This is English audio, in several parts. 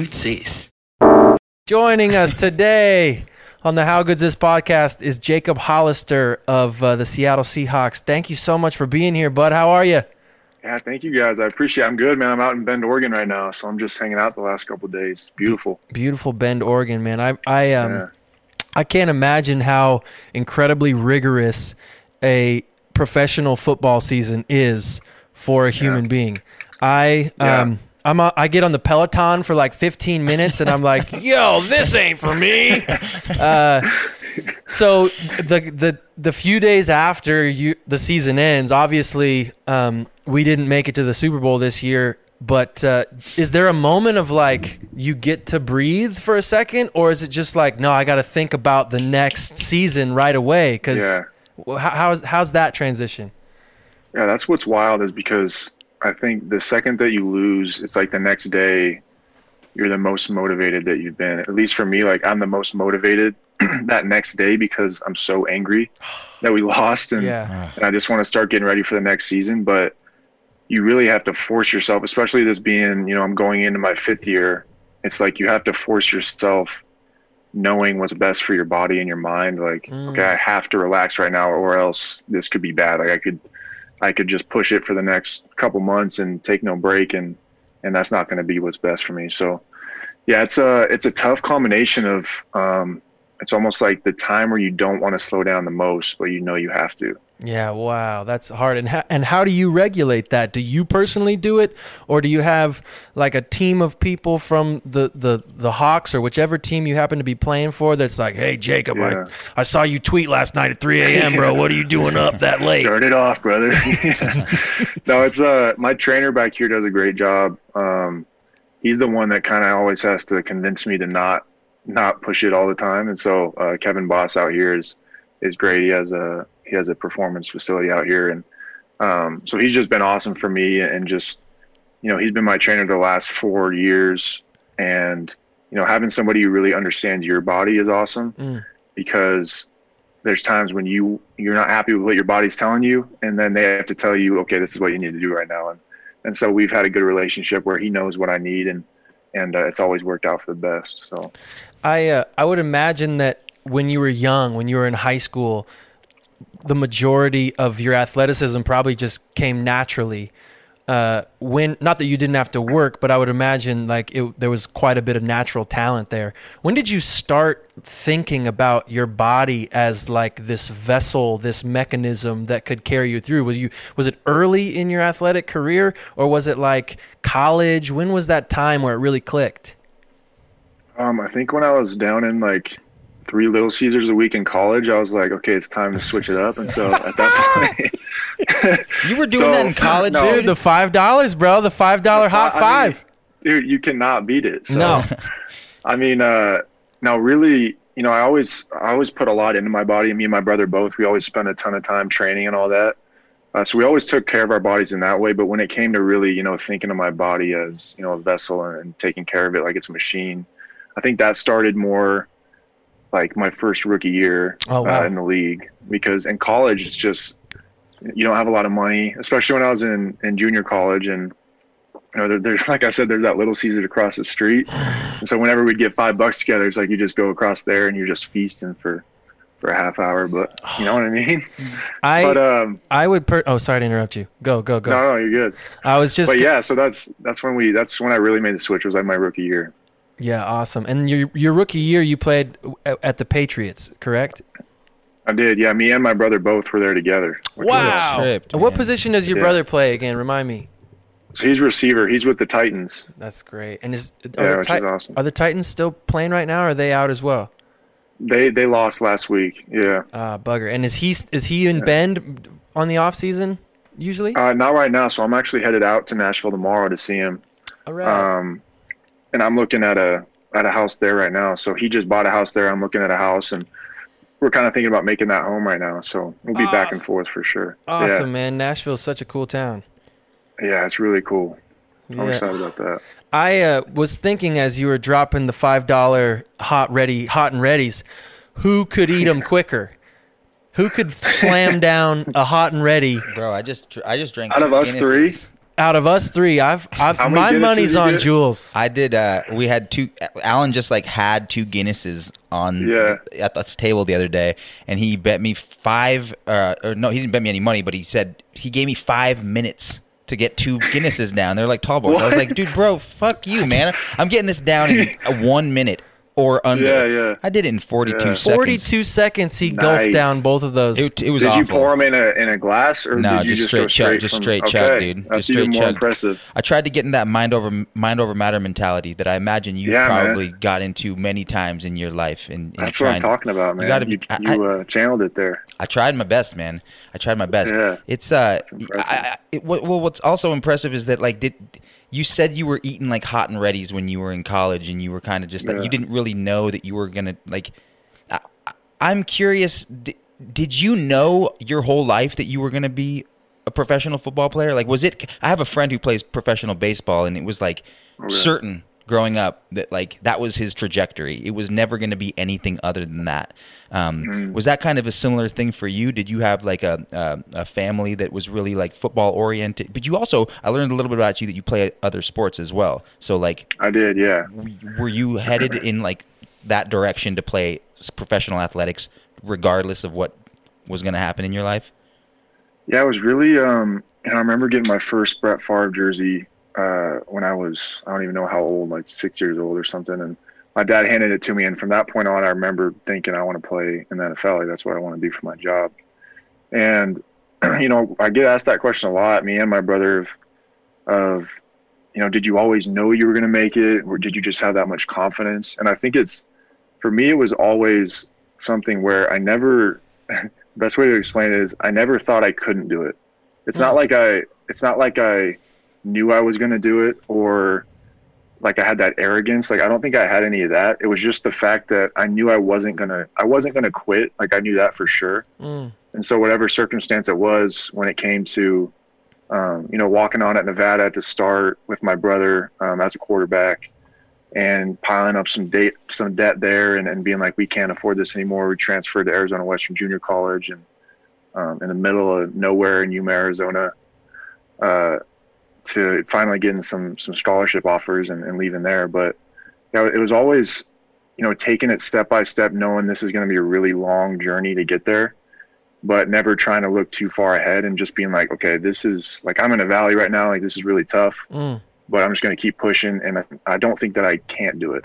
Good's This? Joining us today on the How Good's This podcast is Jacob Hollister of uh, the Seattle Seahawks. Thank you so much for being here, bud. How are you? Yeah, thank you guys. I appreciate. it. I'm good, man. I'm out in Bend, Oregon right now, so I'm just hanging out the last couple of days. Beautiful. Beautiful Bend, Oregon, man. I I um Yeah. I can't imagine how incredibly rigorous a professional football season is for a human being. I Yeah. I'm a, I get on the Peloton for like 15 minutes and I'm like, "Yo, this ain't for me." Uh, so the the the few days after you the season ends, obviously um, we didn't make it to the Super Bowl this year. But uh, is there a moment of like you get to breathe for a second, or is it just like no, I got to think about the next season right away? Because Yeah. how's how's that transition? Yeah, that's what's wild is because I think the second that you lose, it's like the next day you're the most motivated that you've been. At least for me, like I'm the most motivated that next day because I'm so angry that we lost and, Yeah, and I just want to start getting ready for the next season. But you really have to force yourself, especially this being, you know, I'm going into my fifth year. It's like you have to force yourself knowing what's best for your body and your mind. Like, Mm. okay, I have to relax right now or else this could be bad. Like I could I could just push it for the next couple months and take no break and and that's not going to be what's best for me. So yeah, it's a it's a tough combination of um it's almost like the time where you don't want to slow down the most, but you know you have to. yeah. Wow, that's hard. And how, and how do you regulate that? Do you personally do it, or do you have like a team of people from the the the Hawks or whichever team you happen to be playing for? That's like, hey, Jacob, Yeah. I I saw you tweet last night at 3 a.m., bro. What are you doing up that late? Turn it off, brother. no, it's uh my trainer back here does a great job. Um, he's the one that kind of always has to convince me to not not push it all the time. And so uh, Kevin Boss out here is is great. He has a he has a performance facility out here, and um, so he's just been awesome for me. And just you know, he's been my trainer the last four years, and you know, having somebody who really understands your body is awesome Mm. because there's times when you you're not happy with what your body's telling you and then they have to tell you okay this is what you need to do right now and and so we've had a good relationship where he knows what i need and and uh, it's always worked out for the best so I uh, I would imagine that when you were young, when you were in high school, the majority of your athleticism probably just came naturally. Uh, when not that you didn't have to work, but I would imagine like it, there was quite a bit of natural talent there. When did you start thinking about your body as like this vessel, this mechanism that could carry you through? Was you was it early in your athletic career, or was it like college? When was that time where it really clicked? um i think when i was down in like three little caesars a week in college i was like okay it's time to switch it up and so at that point You were doing So, that in college, no. Dude, the five dollars, bro. The five dollar hot I mean, five. dude you cannot beat it so no, I mean, uh, no, really, you know, I always, I always put a lot into my body. Me and my brother both, we always spent a ton of time training and all that. Uh, so we always took care of our bodies in that way. But when it came to really, you know, thinking of my body as, you know, a vessel and, and taking care of it like it's a machine, I think that started more like my first rookie year Oh, wow. uh, in the league. Because in college, it's just, you don't have a lot of money, especially when I was in, in junior college and you know, there, there's like I said, there's that little Caesar across the street, and so whenever we'd get five bucks together, it's like you just go across there and you're just feasting for for a half hour. But you know what I mean? I but um, I would. Per- oh, sorry to interrupt you. Go, go, go. no, no, you're good. I was just. But yeah, so that's that's when we that's when I really made the switch. Was like my rookie year. Yeah, awesome. And your your rookie year, you played at, at the Patriots, correct? I did. Yeah, me and my brother both were there together. Wow. awesome. Tripped, what position does your Yeah. brother play again? Remind me. So he's receiver. He's with the Titans. That's great. And is Yeah, are, the which Ti- is awesome. are the Titans still playing right now? or Are they out as well? They they lost last week. Yeah. Ah, bugger. And is he is he in Bend on the off season usually? Uh, not right now. So I'm actually headed out to Nashville tomorrow to see him. All right. um, and I'm looking at a at a house there right now. So he just bought a house there. I'm looking at a house, and we're kind of thinking about making that home right now. So we'll be back and forth for sure. awesome, man. Nashville's such a cool town. Yeah, yeah, it's really cool. I'm Yeah. excited about that. I uh, was thinking as you were dropping the five dollar hot ready hot and readies, who could eat them quicker? Who could slam down a hot and ready? Bro, I just I just drank Out of two us three? Guinnesses. out of us three, I've, I've my money's on get? Jules. I did. Uh, we had two. Alan just like had two Guinnesses on Yeah. at this table the other day, and he bet me five. Uh, or no, he didn't bet me any money, but he said he gave me five minutes to get two Guinnesses down. They're like tall boys. I was like, dude, bro, fuck you, man. I'm getting this down in one minute or under. Yeah, yeah. I did it in 42 Yeah. seconds. 42 seconds, he gulfed Nice. down both of those. It, it was Did awful. you pour them in a in a glass or No, did you just just, straight chug, straight just from, straight okay. chug, dude. That's Just even more chug. impressive. I tried to get in that mind over mind over matter mentality that I imagine you Yeah, man. probably got into many times in your life. And That's what I'm talking about, man. You, gotta be- I- you uh, channeled it there. I tried my best, man. I tried my best. Yeah. It's uh. I, I, it, well, what's also impressive is that like did you said you were eating like hot and ready's when you were in college, and you were kind of just like Yeah. you didn't really know that you were gonna like. I, I'm curious. Did, did you know your whole life that you were gonna be a professional football player? Like, was it? I have a friend who plays professional baseball, and it was like oh, certain growing up that like that was his trajectory. It was never going to be anything other than that. Um, Mm-hmm. Was that kind of a similar thing for you? Did you have like a, a a family that was really like football oriented? But you also I learned a little bit about you that you play other sports as well. So like, I did, yeah. were you headed in like that direction to play professional athletics, regardless of what was going to happen in your life? Yeah, I was really. Um, and I remember getting my first Brett Favre jersey uh, when I was I don't even know how old, like six years old or something. And my dad handed it to me, and from that point on, I remember thinking I want to play in the NFL. Like, that's what I want to do for my job. And you know, I get asked that question a lot. Me and my brother of, of you know, did you always know you were going to make it, or did you just have that much confidence? And I think it's for me, it was always something where I never. best way to explain it is I never thought I couldn't do it. It's not like I it's not like I knew I was going to do it or like I had that arrogance. Like I don't think I had any of that. It was just the fact that I knew I wasn't going to I wasn't going to quit. Like I knew that for sure. Mm. And so whatever circumstance it was when it came to um, you know walking on at Nevada to start with my brother um, as a quarterback and piling up some date some debt there and, and being like we can't afford this anymore we transferred to arizona western junior college and um, in the middle of nowhere in yuma arizona uh, to finally getting some some scholarship offers and, and leaving there but you know, it was always you know taking it step by step knowing this is going to be a really long journey to get there but never trying to look too far ahead and just being like okay this is like i'm in a valley right now like this is really tough Mm. but I'm just going to keep pushing, and I- I don't think that I can't do it.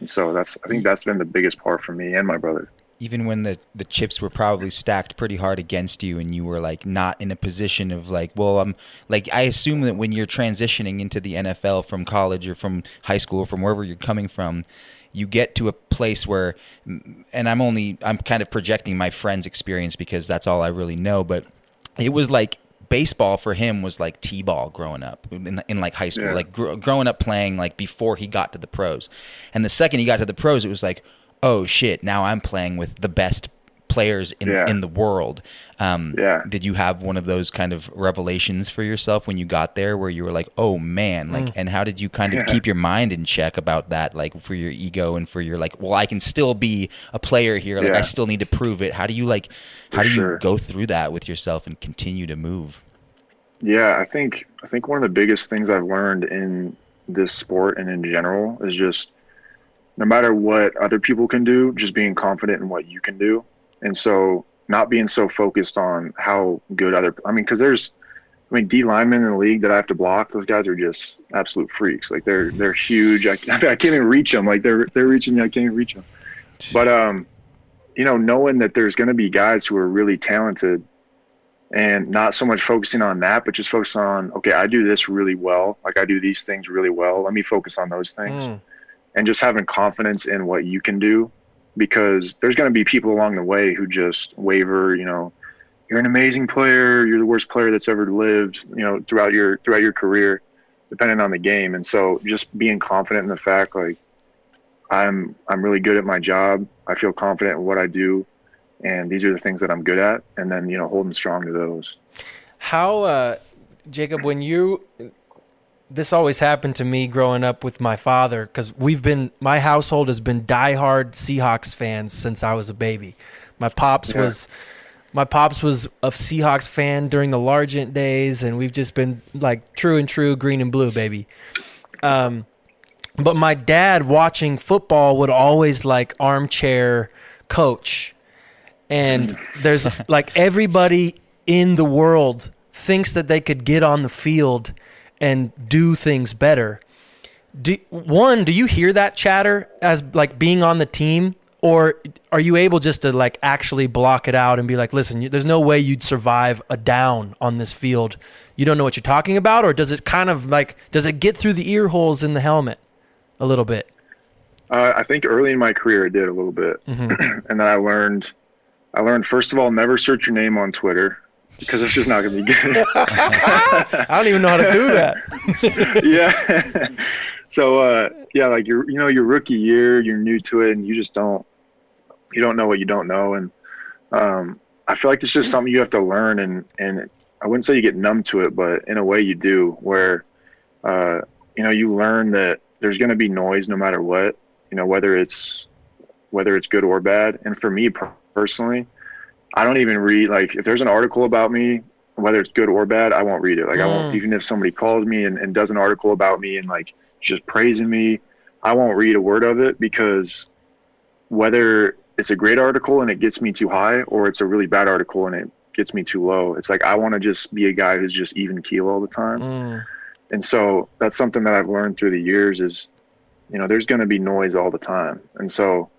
And so that's I think that's been the biggest part for me and my brother. Even when the the chips were probably stacked pretty hard against you and you were like not in a position of like well I'm like I assume that when you're transitioning into the NFL from college or from high school or from wherever you're coming from you get to a place where and I'm only I'm kind of projecting my friend's experience because that's all I really know but it was like baseball for him was like t-ball growing up in, in like high school Yeah. like gr- growing up playing like before he got to the pros and the second he got to the pros it was like oh shit now i'm playing with the best players in, Yeah. in the world um, Yeah. did you have one of those kind of revelations for yourself when you got there where you were like oh man like and how did you kind of Yeah. keep your mind in check about that like for your ego and for your like well i can still be a player here like i still need to prove it how do you like how For do you sure. go through that with yourself and continue to move Yeah, I think I think one of the biggest things I've learned in this sport and in general is just no matter what other people can do, just being confident in what you can do, and so not being so focused on how good other. I mean, because there's, I mean, D linemen in the league that I have to block. Those guys are just absolute freaks. Like they're they're huge. I, I can't even reach them. Like they're they're reaching me. I can't even reach them. But um, you know, knowing that there's going to be guys who are really talented and not so much focusing on that, but just focus on, okay, I do this really well. Like I do these things really well. Let me focus on those things Mm. And just having confidence in what you can do because there's going to be people along the way who just waver, you know, you're an amazing player. You're the worst player that's ever lived, you know, throughout your, throughout your career, depending on the game. And so just being confident in the fact, like I'm, I'm really good at my job. I feel confident in what I do. And these are the things that I'm good at. And then, you know, holding strong to those. How, uh, Jacob, when you, this always happened to me growing up with my father because we've been, my household has been diehard Seahawks fans since I was a baby. My pops Yeah. was my pops was a Seahawks fan during the Largent days, and we've just been like true and true green and blue, baby. Um, but my dad watching football would always like armchair coach, and there's like everybody in the world thinks that they could get on the field and do things better. Do, one, do you hear that chatter as like being on the team? Or are you able just to like actually block it out and be like listen there's no way you'd survive a down on this field. You don't know what you're talking about or does it kind of like does it get through the ear holes in the helmet a little bit? Uh, i think early in my career it did a little bit. Mm-hmm. and then i learned i learned first of all never search your name on twitter because it's just not going to be good. I don't even know how to do that. Yeah. So uh, yeah like you're you know your rookie year you're new to it and you just don't you don't know what you don't know, and um, I feel like it's just something you have to learn, and and I wouldn't say you get numb to it, but in a way you do, where uh, you know you learn that there's going to be noise no matter what, you know whether it's whether it's good or bad. And for me personally, I don't even read like if there's an article about me, whether it's good or bad, I won't read it. Like mm. I won't mm. even if somebody calls me and, and does an article about me and like just praising me, I won't read a word of it because whether it's a great article and it gets me too high, or it's a really bad article and it gets me too low. It's like I want to just be a guy who's just even keel all the time. Mm. And so that's something that I've learned through the years is, you know, there's going to be noise all the time. And so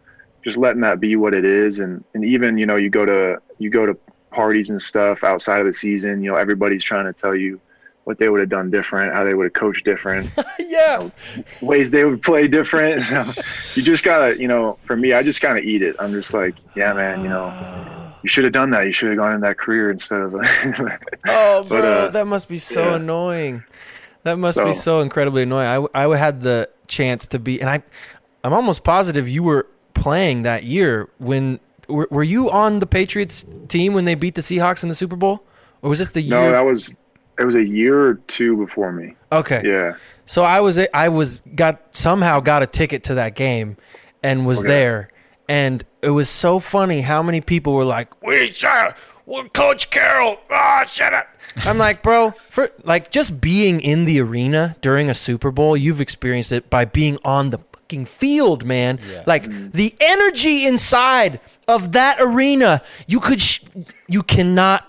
just letting that be what it is. And, and even, you know, you go to, you go to parties and stuff outside of the season, you know, everybody's trying to tell you, what they would have done different, how they would have coached different, yeah, you know, ways they would play different. you just gotta, you know, for me, I just kind of eat it. I'm just like, yeah, man, you know, you should have done that. You should have gone in that career instead of. oh, bro, uh, that must be so yeah. annoying. That must so, be so incredibly annoying. I I had the chance to be, and I, I'm almost positive you were playing that year when. Were, were you on the Patriots team when they beat the Seahawks in the Super Bowl, or was this the year? No, that was it was a year or two before me. Okay. Yeah. So I was I was got somehow got a ticket to that game, and was okay. there, and it was so funny how many people were like, "We shut well, Coach Carroll, ah, oh, shut up." I'm like, bro, for like just being in the arena during a Super Bowl, you've experienced it by being on the fucking field, man. Yeah. Like mm-hmm. the energy inside of that arena, you could, sh- you cannot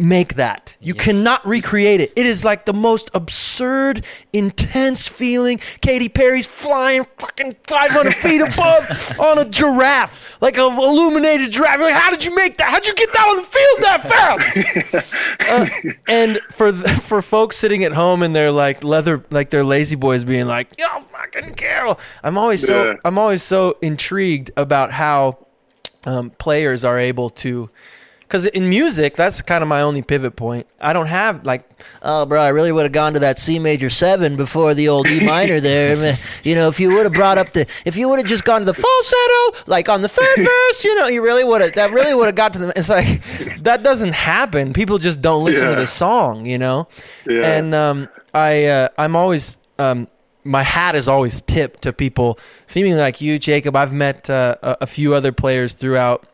make that. You yeah. cannot recreate it. It is like the most absurd, intense feeling. Katy Perry's flying fucking 500 feet above on a giraffe, like an illuminated giraffe. Like, how did you make that? How'd you get that on the field that fast? uh, and for for folks sitting at home and they're like leather, like they're lazy boys being like, "Yo, fucking Carroll." I'm always so yeah. I'm always so intrigued about how um, players are able to because in music, that's kind of my only pivot point. I don't have like, oh, bro, I really would have gone to that C major seven before the old E minor there. you know, if you would have brought up the, if you would have just gone to the falsetto, like on the third verse, you know, you really would have, that really would have got to them. It's like, that doesn't happen. People just don't listen yeah. to the song, you know? Yeah. And um, I, uh, I'm always, um, my hat is always tipped to people seemingly like you, Jacob. I've met uh, a, a few other players throughout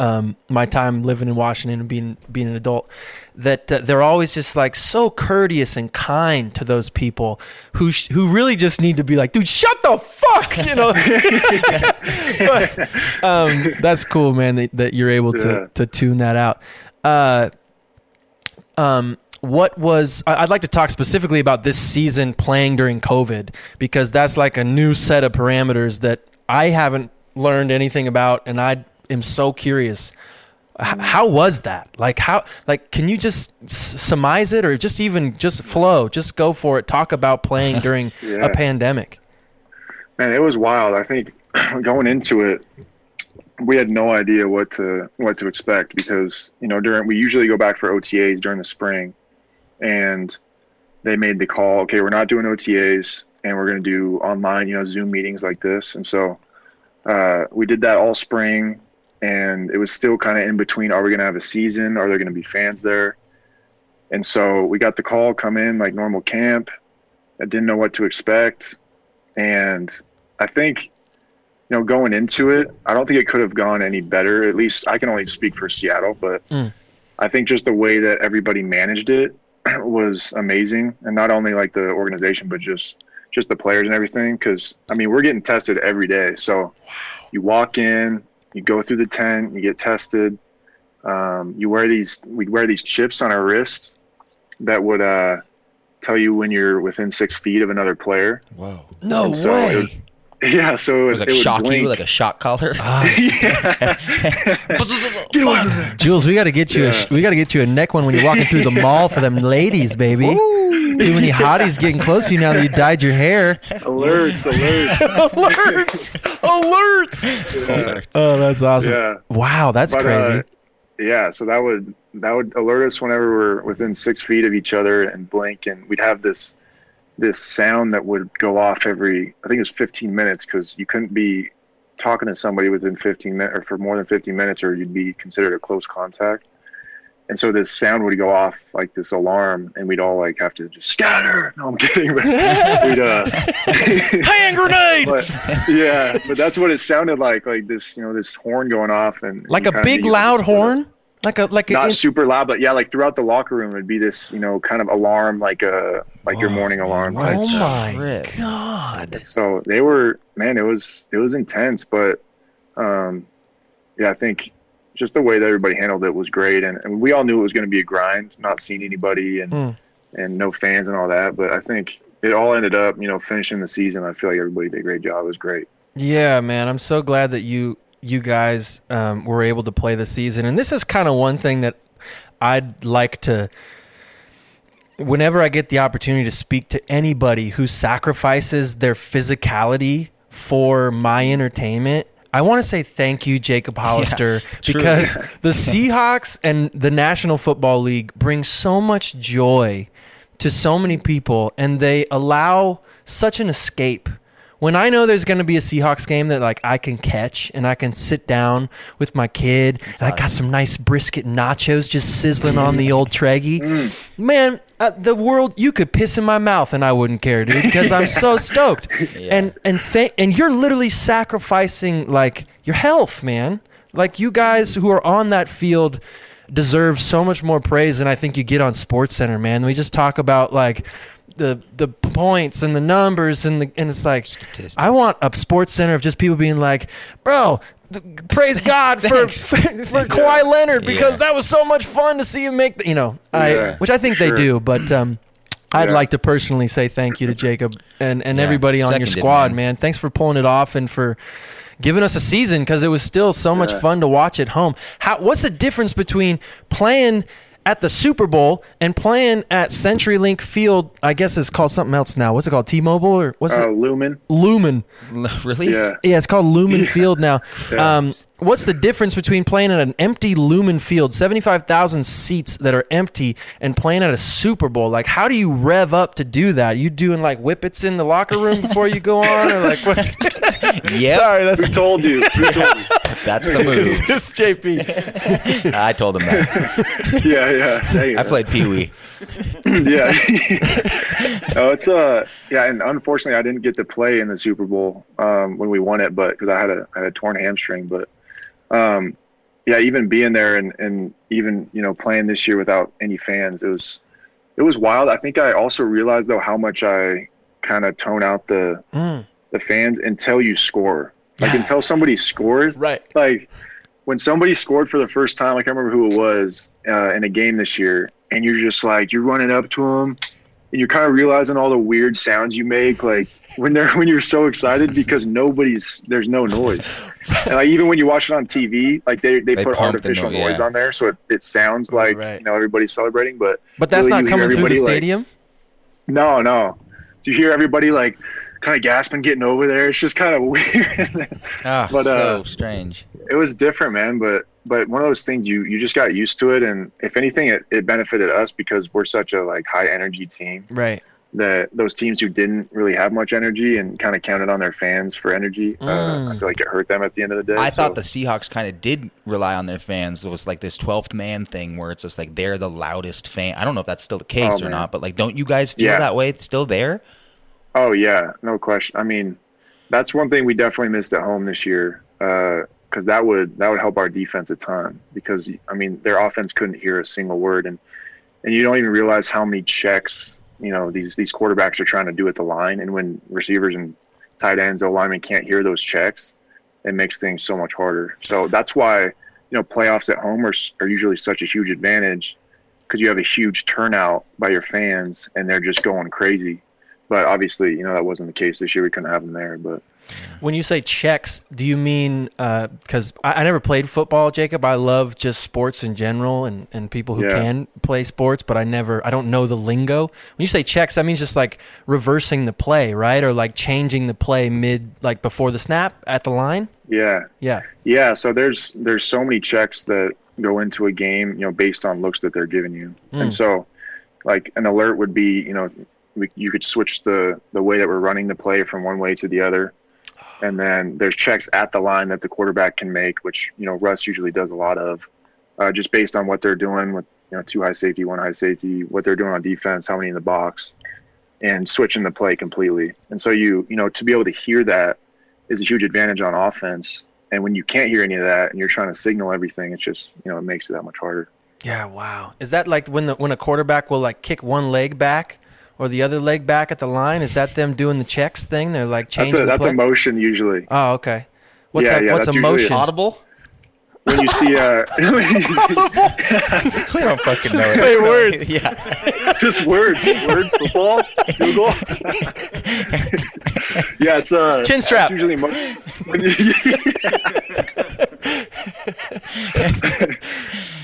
um, my time living in Washington and being being an adult, that uh, they're always just like so courteous and kind to those people who sh- who really just need to be like, dude, shut the fuck, you know. but um, that's cool, man. That, that you're able to yeah. to tune that out. Uh, um, what was I'd like to talk specifically about this season playing during COVID because that's like a new set of parameters that I haven't learned anything about, and I am so curious. H- mm. how was that? Like how? Like can you just s- surmise it, or just even just flow? Just go for it. Talk about playing during yeah. a pandemic. Man, it was wild. I think going into it, we had no idea what to what to expect because you know during we usually go back for OTAs during the spring, and they made the call. Okay, we're not doing OTAs, and we're going to do online, you know, Zoom meetings like this. And so uh, we did that all spring and it was still kind of in between are we going to have a season are there going to be fans there and so we got the call come in like normal camp i didn't know what to expect and i think you know, going into it, I don't think it could have gone any better. At least I can only speak for Seattle, but Mm. I think just the way that everybody managed it was amazing, and not only like the organization, but just just the players and everything. Because I mean, we're getting tested every day. So you walk in, you go through the tent, you get tested. Um, you wear these, we'd wear these chips on our wrists that would uh, tell you when you're within six feet of another player. Wow! No And so way. it- Yeah, so It was like it would shock blink. you, like a shock collar. yeah. Jules, we got to get you. Yeah. A, we got to get you a neck one when you're walking through the mall for them ladies, baby. Too many hotties getting close to you now that you dyed your hair. alerts, alerts. Alerts! Alerts! Yeah. Oh, that's awesome. Yeah. Wow, that's But, crazy. uh, yeah, so that would that would alert us whenever we're within six feet of each other and blink, and we'd have this this sound that would go off every I think it was 15 minutes because you couldn't be talking to somebody within 15 minutes or for more than 15 minutes or you'd be considered a close contact. And so this sound would go off like this alarm, and we'd all like have to just scatter. No, I'm kidding. But we'd, uh, Hand grenade! but yeah, but that's what it sounded like, like this, you know, this horn going off and like you a big loud this- horn? Like a like a Not in- super loud, but yeah, like throughout the locker room, it'd be this, you know, kind of alarm, like a like your morning alarm. Oh stuff. my god. So they were, man, it was it was intense, but um, yeah, I think just the way that everybody handled it was great, and, and we all knew it was going to be a grind, not seeing anybody and Mm. and no fans and all that, but I think it all ended up, you know, finishing the season. I feel like everybody did a great job. It was great. Yeah, man, I'm so glad that you you guys um, were able to play the season, and this is kind of one thing that I'd like to. Whenever I get the opportunity to speak to anybody who sacrifices their physicality for my entertainment, I want to say thank you, Jacob Hollister, truly. because the Seahawks and the National Football League bring so much joy to so many people, and they allow such an escape when I know there's going to be a Seahawks game that like I can catch and I can sit down with my kid and I got some nice brisket nachos just sizzling on the old Treggy. Man, uh, the world you could piss in my mouth and I wouldn't care, dude, because I'm so stoked. Yeah. And and fa- and you're literally sacrificing like your health, man. Like you guys who are on that field deserve so much more praise than I think you get on Sports Center, man. We just talk about like the the points and the numbers and the and it's like Statistics. I want a Sports Center of just people being like, bro. Praise God for Thanks. for, for Kawhi Leonard because Yeah. that was so much fun to see him make. The, you know, I Yeah, which I think they do, but um, I'd Yeah. like to personally say thank you to Jacob and and Yeah, everybody on your squad, man. man. Thanks for pulling it off and for giving us a season because it was still so much fun to watch at home. How what's the difference between playing at the Super Bowl and playing at CenturyLink Field? I guess it's called something else now. What's it called? T-Mobile or what's Uh, it? Lumen, Lumen. really? yeah. Yeah, it's called Lumen Field now. Yeah. Um, what's the difference between playing at an empty Lumen Field, seventy-five thousand seats that are empty, and playing at a Super Bowl? Like, how do you rev up to do that? You doing like whippets in the locker room before you go on, or like what's? Yep. Sorry, that's Who told you? Who told you? That's the move. this JP. I told him that. Yeah, yeah. There I go. played Pee Wee. yeah. oh, it's uh, yeah, and unfortunately, I didn't get to play in the Super Bowl um, when we won it, but because I had a I had a torn hamstring, but um, yeah, even being there and and even you know playing this year without any fans, it was it was wild. I think I also realized though how much I kind of tone out the Mm, the fans until you score, like Yeah. until somebody scores, right. like when somebody scored for the first time, like I remember who it was uh, in a game this year, and you're just like you're running up to them, and you're kind of realizing all the weird sounds you make, like when they're when you're so excited because nobody's there's no noise, and like even when you watch it on TV, like they they, They put pump the artificial no- noise yeah. on there, so it, it sounds like Right. you know everybody's celebrating, but But that's Really, not coming through the everybody, like- stadium. no, no. You hear everybody like kind of gasping, getting over there. It's just kind of weird. Oh, But, so uh, strange. it was different, man. But but one of those things you you just got used to it, and if anything, it, it benefited us because we're such a like high energy team right. that those teams who didn't really have much energy and kind of counted on their fans for energy, uh, Mm. I feel like it hurt them at the end of the day. I thought the Seahawks kind of did rely on their fans. It was like this 12th man thing where it's just like they're the loudest fan. I don't know if that's still the case Oh, or man. not, but like, don't you guys feel Yeah. that way still there? Oh yeah, no question. I mean, that's one thing we definitely missed at home this year. Uh, because that would that would help our defense a ton. Because I mean, their offense couldn't hear a single word, and and you don't even realize how many checks you know these these quarterbacks are trying to do at the line, and when receivers and tight ends, O linemen can't hear those checks, it makes things so much harder. So that's why you know playoffs at home are are usually such a huge advantage because you have a huge turnout by your fans and they're just going crazy. But obviously, you know that wasn't the case this year. We couldn't have them there, but when you say checks, do you mean because uh, I, I, never played football, Jacob? I love just sports in general and, and people who yeah. can play sports, but I never I don't know the lingo. When you say checks, that means just like reversing the play, right? Or like changing the play mid like before the snap at the line. Yeah, yeah, yeah. So there's there's so many checks that go into a game, you know, based on looks that they're giving you, mm. and so like an alert would be, you know, we, you could switch the the way that we're running the play from one way to the other and then there's checks at the line that the quarterback can make, which you know Russ usually does a lot of, uh, just based on what they're doing with you know two high safety, one high safety, what they're doing on defense, how many in the box, and switching the play completely. And so you you know to be able to hear that is a huge advantage on offense. And when you can't hear any of that and you're trying to signal everything, it's just you know it makes it that much harder. Yeah, wow. Is that like when the when a quarterback will like kick one leg back? Or the other leg back at the line? Is that them doing the checks thing? They're like changing. That's a, that's a motion usually. Oh, okay. What's yeah, that? Yeah, what's a motion? Audible. When you see uh we don't fucking know. Say it. words. yeah. Just words. Words. Football. Google. yeah, it's uh chin strap. usually mo-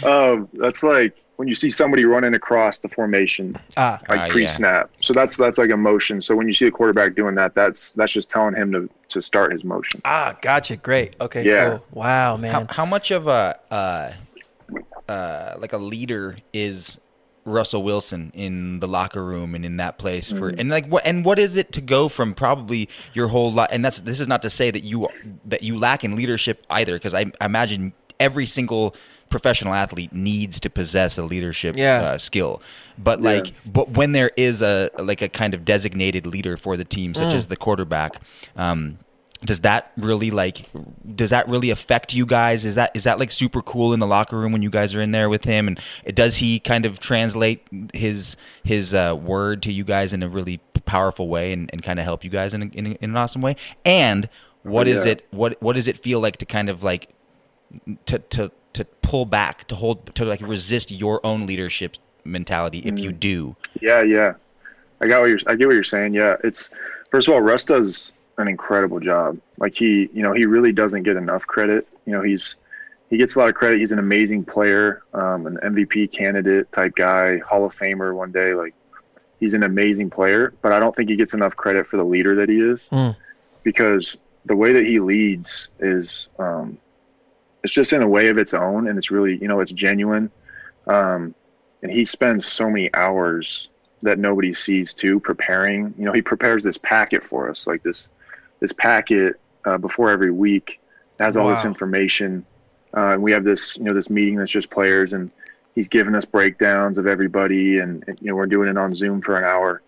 um, that's like when you see somebody running across the formation, ah, like uh, pre-snap. Yeah. So that's that's like a motion. So when you see a quarterback doing that, that's that's just telling him to to start his motion. Ah, gotcha. Great. Okay. Yeah. Cool. Wow, man. How, how much of a uh, uh, like a leader is Russell Wilson in the locker room and in that place for mm-hmm. and like what and what is it to go from probably your whole life and that's this is not to say that you that you lack in leadership either because I, I imagine every single professional athlete needs to possess a leadership yeah. uh, skill. But yeah. like, but when there is a like a kind of designated leader for the team, such mm. as the quarterback, um, does that really like does that really affect you guys is that is that like super cool in the locker room when you guys are in there with him and does he kind of translate his his uh, word to you guys in a really powerful way and, and kind of help you guys in, in, in an awesome way and what oh, yeah. is it what what does it feel like to kind of like to to to pull back to hold to like resist your own leadership mentality if you mm. do. Yeah yeah. I got what you're i get what you're saying yeah. It's first of all russ does an incredible job. Like he you know he really doesn't get enough credit. You know he's he gets a lot of credit. He's an amazing player um, an mvp candidate type guy hall of famer one day like he's an amazing player but i don't think he gets enough credit for the leader that he is mm. because the way that he leads is um, it's just in a way of its own and it's really you know it's genuine. Um, and he spends so many hours that nobody sees too preparing. You know he prepares this packet for us like this this packet uh, before every week has all wow. this information. Uh, and we have this you know this meeting that's just players and he's giving us breakdowns of everybody and, and you know we're doing it on zoom for an hour.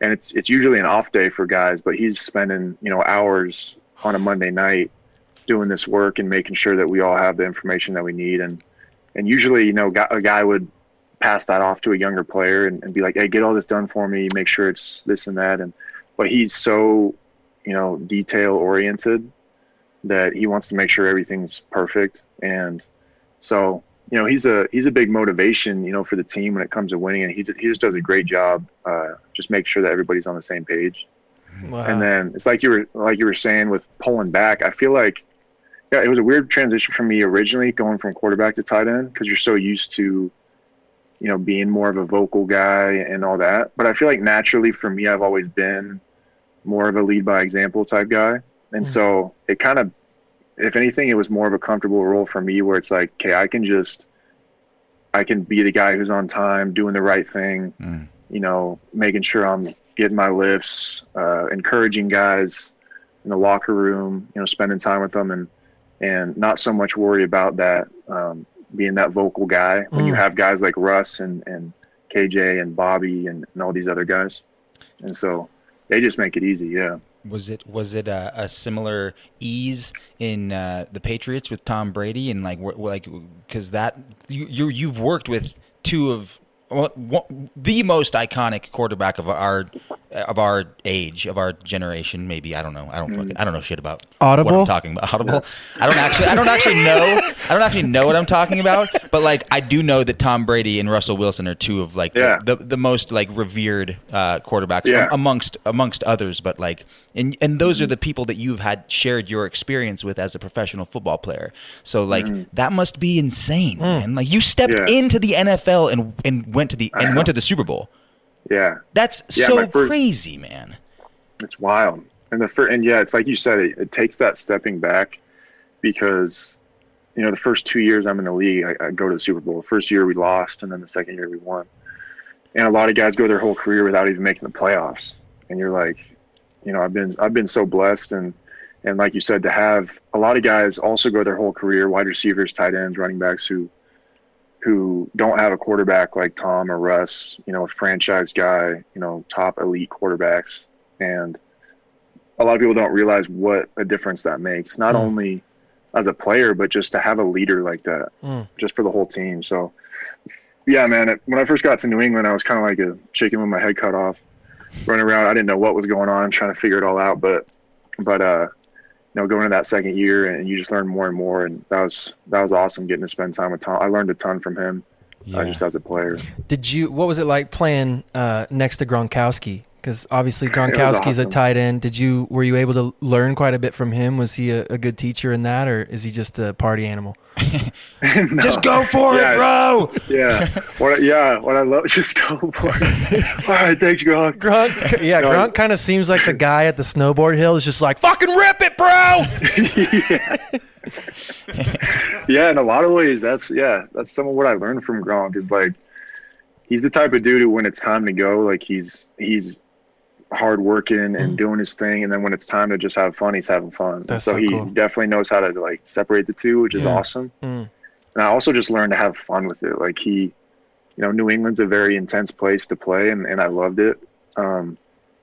And it's it's usually an off day for guys but he's spending you know hours on a monday night doing this work and making sure that we all have the information that we need. And and usually, you know, a guy would pass that off to a younger player and, and be like, "Hey, get all this done for me. Make sure it's this and that." And but he's so, you know, detail oriented that he wants to make sure everything's perfect. And so, you know, he's a he's a big motivation, you know, for the team when it comes to winning. And he he just does a great job, uh, just make sure that everybody's on the same page. Wow. And then it's like you were like you were saying with pulling back. I feel like yeah, it was a weird transition for me originally going from quarterback to tight end because you're so used to, you know, being more of a vocal guy and all that. But I feel like naturally for me, I've always been more of a lead by example type guy. And mm-hmm. so it kind of, if anything, it was more of a comfortable role for me where it's like, okay, I can just, I can be the guy who's on time, doing the right thing, mm. you know, making sure I'm getting my lifts, uh, encouraging guys in the locker room, you know, spending time with them and, and not so much worry about that um, being that vocal guy when mm. you have guys like Russ and, and KJ and Bobby and, and all these other guys. And so they just make it easy. Yeah. was it was it a, a similar ease in uh, the Patriots with Tom Brady and like wh- like because that you, you you've worked with two of well, the most iconic quarterback of our Uh, of our age of our generation maybe I don't know. I don't hmm. fucking, I don't know shit about Audible? what I'm talking about. Audible? I don't actually I don't actually know. I don't actually know what I'm talking about but like I do know that Tom Brady and Russell Wilson are two of like Yeah. the, the the most like revered uh, quarterbacks Yeah. amongst amongst others but like and and those are the people that you've had shared your experience with as a professional football player. So like hmm. that must be insane hmm. man. Like you stepped Yeah. into the NFL and and went to the and went to the Super Bowl Yeah, that's Yeah, so first- crazy man it's wild. And the fir- and yeah, it's like you said, it, it takes that stepping back because you know the first two years I'm in the league, I, I go to the Super Bowl. The first year we lost, and then the second year we won. And a lot of guys go their whole career without even making the playoffs. And you're like, you know, I've been I've been so blessed, and and like you said, to have a lot of guys also go their whole career, wide receivers, tight ends, running backs who who don't have a quarterback like Tom or Russ, you know, a franchise guy, you know, top elite quarterbacks. And a lot of people don't realize what a difference that makes, not Mm. only as a player, but just to have a leader like that, Mm. just for the whole team. So, yeah, man, it, when I first got to New England, I was kind of like a chicken with my head cut off, running around. I didn't know what was going on, trying to figure it all out. But, but, uh, you know, going into that second year and you just learn more and more. And that was, that was awesome getting to spend time with Tom. I learned a ton from him uh, just as a player. Did you? What was it like playing uh, next to Gronkowski? Because obviously was Gronkowski's a tight end. Did you? Were you able to learn quite a bit from him? Was he a, a good teacher in that, or is he just a party animal? No. just go for Yeah. it bro Yeah. What? I- Yeah. What I love, just go for it. All right. Thanks, Gronk. Gronk, yeah, No, Gronk kind of seems like the guy at the snowboard hill is just like fucking rip it, bro. yeah. Yeah. In a lot of ways, that's yeah. That's some of what I learned from Gronk. Is like, he's the type of dude who, when it's time to go, like he's he's hard working and Mm. doing his thing, and then when it's time to just have fun, he's having fun. That's so, so he cool. definitely knows how to like separate the two, which is Yeah. awesome. Mm. And I also just learned to have fun with it. Like he, you know, New England's a very intense place to play, and, and I loved it. Um,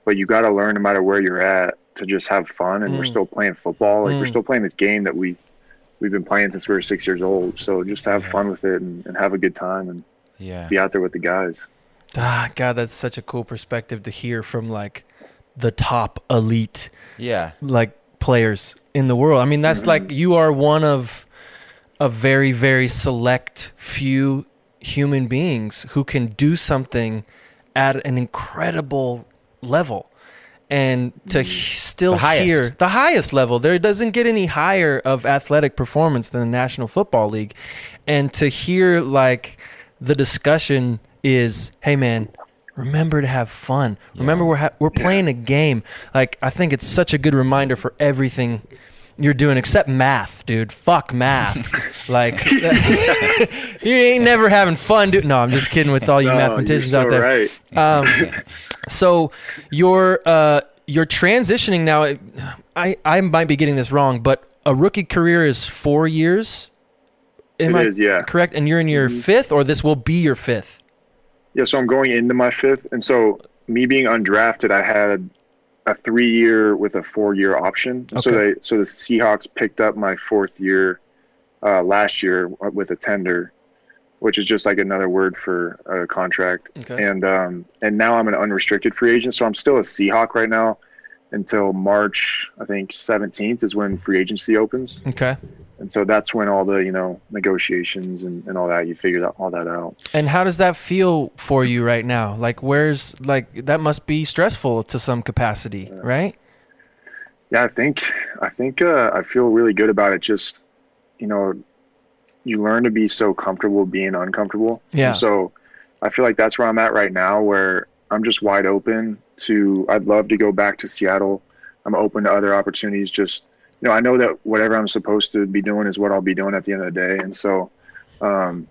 but you got to learn, no matter where you're at, to just have fun. And we're Mm. still playing football. Like Mm. we're still playing this game that we we've been playing since we were six years old. So just have Yeah. fun with it and, and have a good time and yeah be out there with the guys. Ah, God, that's such a cool perspective to hear from like the top elite yeah like players in the world. I mean, that's like you are one of a very very select few human beings who can do something at an incredible level. And to h- still The highest. hear the highest level, there doesn't get any higher of athletic performance than the National Football League. And to hear like the discussion is, hey man, remember to have fun. Remember we're ha- we're playing a game. Like I think it's such a good reminder for everything you're doing except math, dude. Fuck math. like you ain't never having fun, dude. No, I'm just kidding with all you No, mathematicians you're out there. Right. Um, so you're uh, you're transitioning now. I I might be getting this wrong, but a rookie career is four years. Am It I is, yeah. correct? And you're in your Mhm. fifth, or this will be your fifth. Yeah, so I'm going into my fifth, and so me being undrafted, I had a three-year with a four-year option. So Okay. they, so the Seahawks picked up my fourth year uh, last year with a tender, which is just like another word for a contract. Okay. And um, and now I'm an unrestricted free agent, so I'm still a Seahawk right now until March. I think 17th is when free agency opens, Okay. And so that's when all the you know negotiations and, and all that you figure that all that out. And how does that feel for you right now? Like, where's like that must be stressful to some capacity, right? Yeah, I think I think uh, I feel really good about it. Just you know, you learn to be so comfortable being uncomfortable. Yeah. And so I feel like that's where I'm at right now, where I'm just wide open to. I'd love to go back to Seattle. I'm open to other opportunities. Just you know, I know that whatever I'm supposed to be doing is what I'll be doing at the end of the day, and so, um,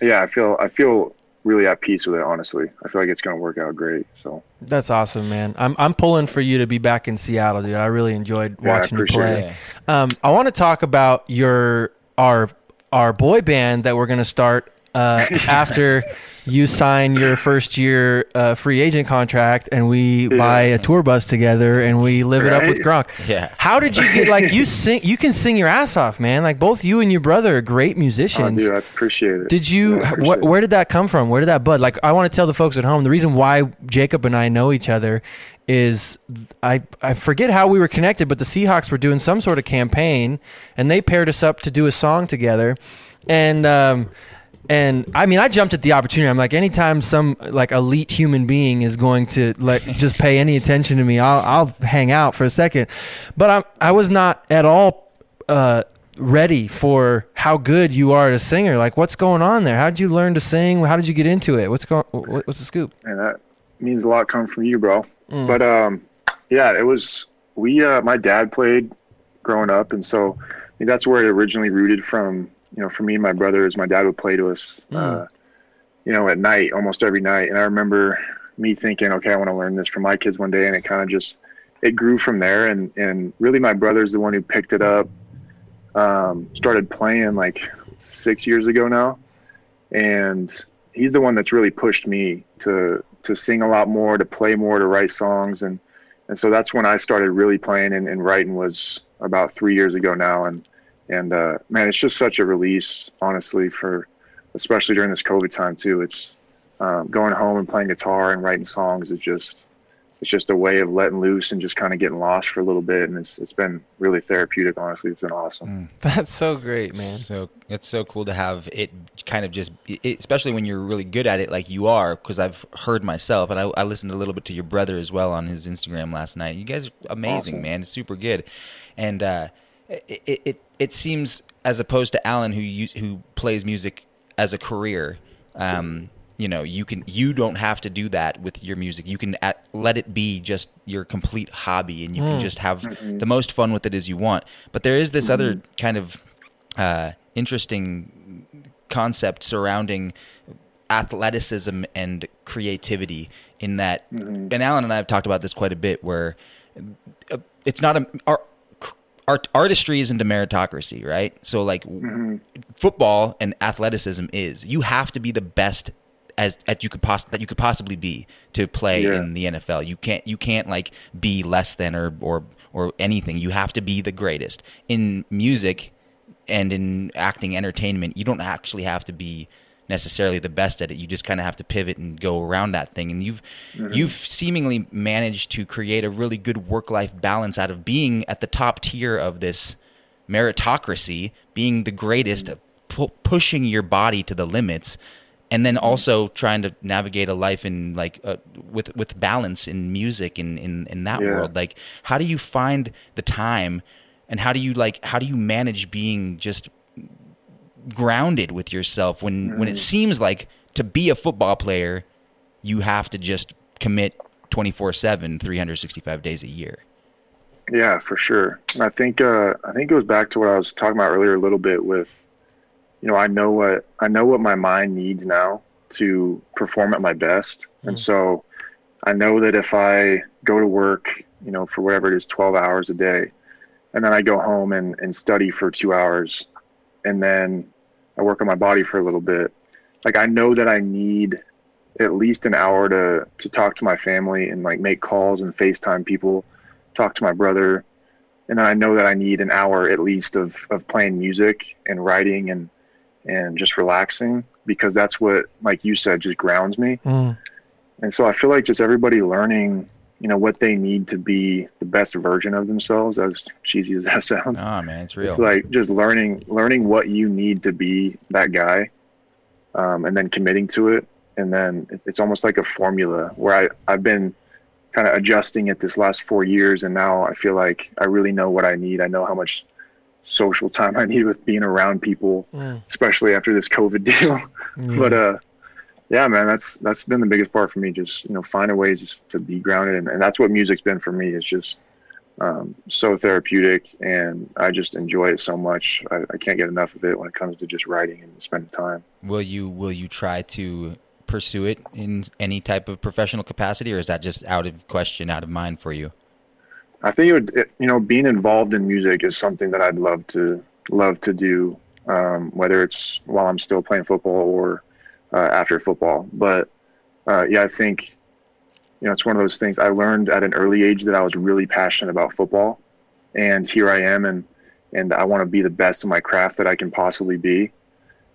yeah, I feel I feel really at peace with it. Honestly, I feel like it's going to work out great. So That's awesome, man. I'm I'm pulling for you to be back in Seattle, dude. I really enjoyed Yeah, watching you play. it. Um, I want to talk about your our our boy band that we're gonna start uh, after you sign your first year uh, free agent contract and we buy a tour bus together and we live it up with Right. Gronk. Yeah. How did you get like you sing? You can sing your ass off, man. Like both you and your brother are great Oh, musicians. dude, I appreciate it. Did you? Yeah, wh- it. where did that come from? Where did that bud? Like, I want to tell the folks at home the reason why Jacob and I know each other is I I forget how we were connected, but the Seahawks were doing some sort of campaign, and they paired us up to do a song together, and um, and I mean I jumped at the opportunity. I'm like, anytime some like elite human being is going to like just pay any attention to me, I'll I'll hang out for a second, but I I was not at all. Uh, ready for how good you are as a singer. Like, what's going on there? How did you learn to sing? How did you get into it? What's going? What, what's the scoop? and that means a lot coming from you, bro. Mm. But um, yeah, it was we. Uh, my dad played growing up, and so I think that's where it originally rooted from. You know, for me and my brothers, my dad would play to us. Uh, Mm. you know, at night, almost every night, and I remember me thinking, okay, I want to learn this for my kids one day, and it kind of just it grew from there. And and really, my brother's the one who picked it up. Um, started playing like six years ago now, and he's the one that's really pushed me to to sing a lot more, to play more, to write songs, and and so that's when I started really playing and, and writing was about three years ago now, and and uh, man, it's just such a release, honestly, for especially during this COVID time too. It's um, going home and playing guitar and writing songs is just it's just a way of letting loose and just kind of getting lost for a little bit, and it's it's been really therapeutic. Honestly, it's been awesome. That's so great, man. So it's so cool to have it kind of just, it, especially when you're really good at it, like you are. Because I've heard myself, and I, I listened a little bit to your brother as well on his Instagram last night. You guys are amazing, Awesome. man. It's super good, and uh, it, it it seems as opposed to Alan, who you, who plays music as a career. Um, you know, you can you don't have to do that with your music. You can at, let it be just your complete hobby, and you can just have the most fun with it as you want. But there is this other kind of uh, interesting concept surrounding athleticism and creativity in that and Alan and I have talked about this quite a bit where uh, it's not a art, art artistry isn't a meritocracy right? So like mm-hmm. football and athleticism is. You have to be the best as, as you could poss- that you could possibly be to play Yeah. in the NFL you can't you can't like be less than or or or anything. You have to be the greatest. In music and in acting entertainment you don't actually have to be necessarily the best at it. You just kind of have to pivot and go around that thing. And you've mm-hmm. you've seemingly managed to create a really good work life balance out of being at the top tier of this meritocracy being the greatest mm-hmm. pu- pushing your body to the limits and then mm-hmm. also trying to navigate a life in like uh, with with balance in music and in in that Yeah. world. Like how do you find the time and how do you like how do you manage being just grounded with yourself when when it seems like to be a football player you have to just commit 24/7 365 days a year. Yeah, for sure. And I think uh, I think it goes back to what I was talking about earlier a little bit with, you know, I know what I know what my mind needs now to perform at my best, and so I know that if I go to work, you know, for whatever it is, twelve hours a day, and then I go home and, and study for two hours, and then I work on my body for a little bit, like I know that I need at least an hour to to talk to my family and like make calls and FaceTime people talk to my brother. And then I know that I need an hour at least of, of playing music and writing and and just relaxing because that's what like you said just grounds me. Mm. and so I feel like just everybody learning you know what they need to be the best version of themselves as cheesy as that sounds. Ah man it's real. it's like just learning learning what you need to be that guy um, and then committing to it. And then it's almost like a formula where I, i've been kind of adjusting it this last four years and now i feel like i really know what i need. I know how much social time i need with being around people Mm. especially after this covid deal. But uh yeah man that's that's been the biggest part for me just you know finding ways just to be grounded. And, and that's what music's been for me it's just um, so therapeutic and i just enjoy it so much. I, I can't get enough of it when it comes to just writing and spending time. Will you will you try to pursue it in any type of professional capacity or is that just out of question out of mind for you? I think it would it, you know being involved in music is something that i'd love to love to do um, whether it's while I'm still playing football or uh, after football. But uh, yeah, I think you know it's one of those things. I learned at an early age that I was really passionate about football, and here I am, and and I want to be the best in my craft that I can possibly be.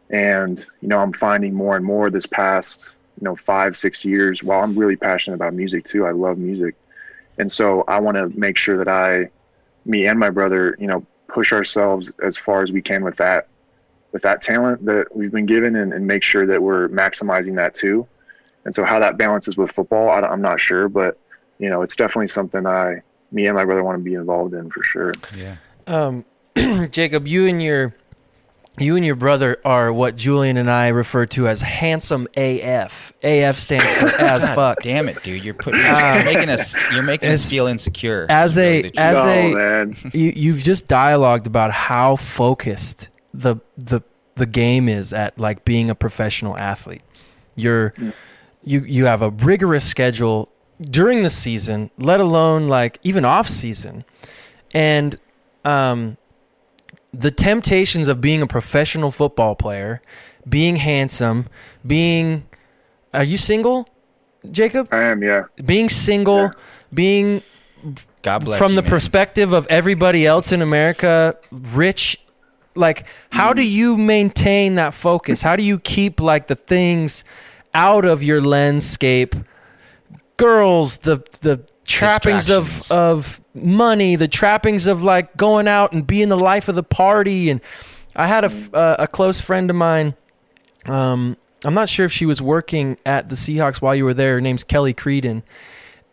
And you know, I'm finding more and more this past you know five six years. While I'm really passionate about music too, I love music, and so I want to make sure that I, me and my brother, you know, push ourselves as far as we can with that with that talent that we've been given and, and make sure that we're maximizing that too. And so how that balances with football, I, am not sure, but you know, it's definitely something I, me and my brother want to be involved in for sure. Yeah. Um, Jacob, you and your you and your brother are what Julian and I refer to as handsome AF. AF stands for as fuck. Damn it, dude! You're putting you're making us you're making us feel insecure. As a as no, a man. you, you've just dialogued about how focused the the the game is at like being a professional athlete. You're you you have a rigorous schedule during the season, let alone like even off season. And um the temptations of being a professional football player, being handsome, being are you single, Jacob? I am, yeah. Being single, Yeah. being God bless from you, the man. perspective of everybody else in America, rich, like how do you maintain that focus? How do you keep like the things out of your landscape? Girls, the the trappings of of money, the trappings of like going out and being the life of the party. And I had a uh, a close friend of mine. Um, I'm not sure if she was working at the Seahawks while you were there. Her name's Kelly Creedon.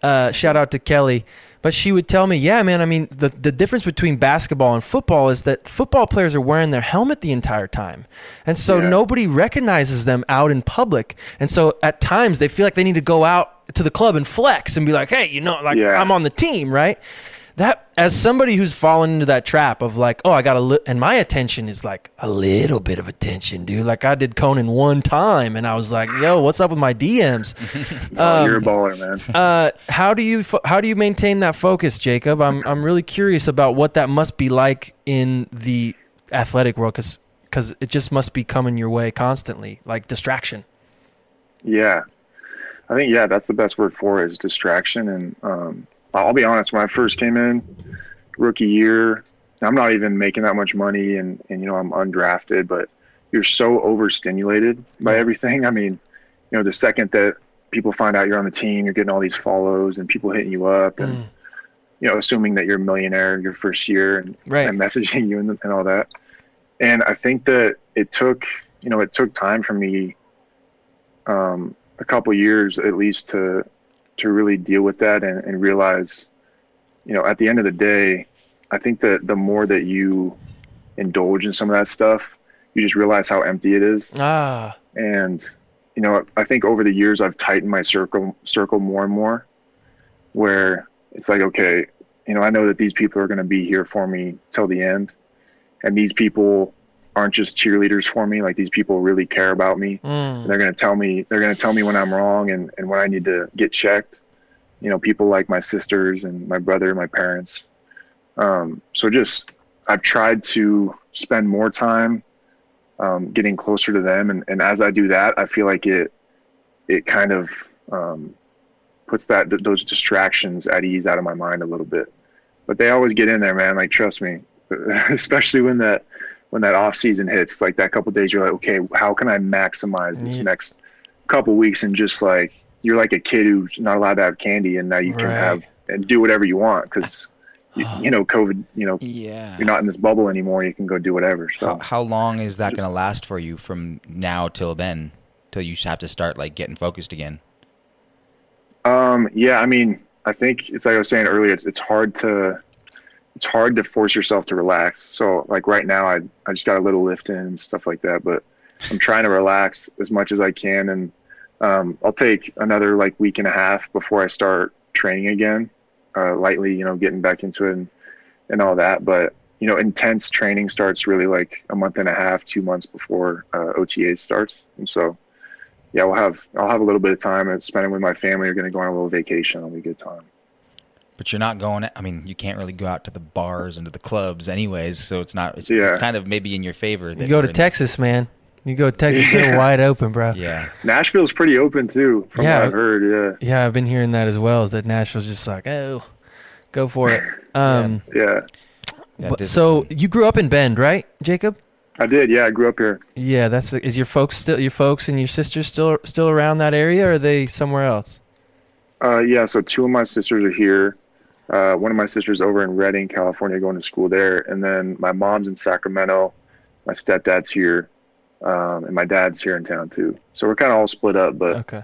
Uh, shout out to Kelly. But she would tell me, yeah, man, I mean, the, the difference between basketball and football is that football players are wearing their helmet the entire time. And so Yeah. nobody recognizes them out in public. And so at times they feel like they need to go out to the club and flex and be like, hey, you know, like Yeah. I'm on the team, right? That as somebody who's fallen into that trap of like, oh, I got a li-, and my attention is like a little bit of attention, dude. Like I did Conan one time, and I was like, yo, what's up with my DMs? Oh, you're a baller, man. uh, how do you fo- how do you maintain that focus, Jacob? I'm I'm really curious about what that must be like in the athletic world, because it just must be coming your way constantly, like distraction. Yeah, I think yeah, that's the best word for it is distraction. And um, I'll be honest, when I first came in, rookie year, I'm not even making that much money, and and you know I'm undrafted, but you're so overstimulated by everything. I mean, you know, the second that people find out you're on the team, you're getting all these follows and people hitting you up, and Mm. you know, assuming that you're a millionaire your first year and, Right. and messaging you and, and all that. And I think that it took, you know, it took time for me, um, a couple years at least to, to really deal with that and, and realize, you know, at the end of the day, I think that the more that you indulge in some of that stuff, you just realize how empty it is. Ah, and you know i think over the years i've tightened my circle circle more and more where it's like okay you know i know that these people are going to be here for me till the end. And these people aren't just cheerleaders for me. Like these people really care about me. Mm, they're going to tell me they're going to tell me when i'm wrong and, and when i need to get checked. You know people like my sisters and my brother my parents. Um, so just i've tried to spend more time um, getting closer to them. And, and as i do that i feel like it it kind of um, puts that those distractions at ease out of my mind a little bit. But they always get in there man. Like trust me. Especially when that when that off season hits like that couple days you're like okay how can i maximize this Yeah. next couple weeks and just like you're like a kid who's not allowed to have candy and now you can Right. have and do whatever you want because you, you know covid you know Yeah. you're not in this bubble anymore you can go do whatever How, so how long is that going to last for you from now till then? Till you have to start like getting focused again? Um, yeah, I mean, I think it's like I was saying earlier. It's it's hard to it's hard to force yourself to relax. So like right now, I I just got a little lift in and stuff like that, but I'm trying to relax as much as I can, and um, I'll take another like week and a half before I start training again, uh, lightly, you know, getting back into it and, and all that. But you know, intense training starts really like a month and a half, two months before uh, OTA starts, and so yeah, we'll have I'll have a little bit of time and spending with my family. We're going to go on a little vacation. It'll be a good time. But you're not going. I mean, you can't really go out to the bars and to the clubs, anyways. So it's not. It's, Yeah. it's kind of maybe in your favor. You go to in- Texas, man. You go to Texas, they're Yeah. wide open, bro. Yeah. Nashville's pretty open too, from Yeah. what I've heard. Yeah, yeah, I've been hearing that as well. Is that Nashville's just like, oh, go for it. Um, Yeah, yeah. But- discipline. so you grew up in Bend, right, Jacob? I did. Yeah, I grew up here. Yeah, that's is your folks still your folks and your sisters still still around that area, or are they somewhere else? Uh, yeah, so two of my sisters are here. Uh, one of my sisters over in Redding, California, going to school there, and then my mom's in Sacramento. My stepdad's here, um, and my dad's here in town too. So we're kind of all split up, but Okay,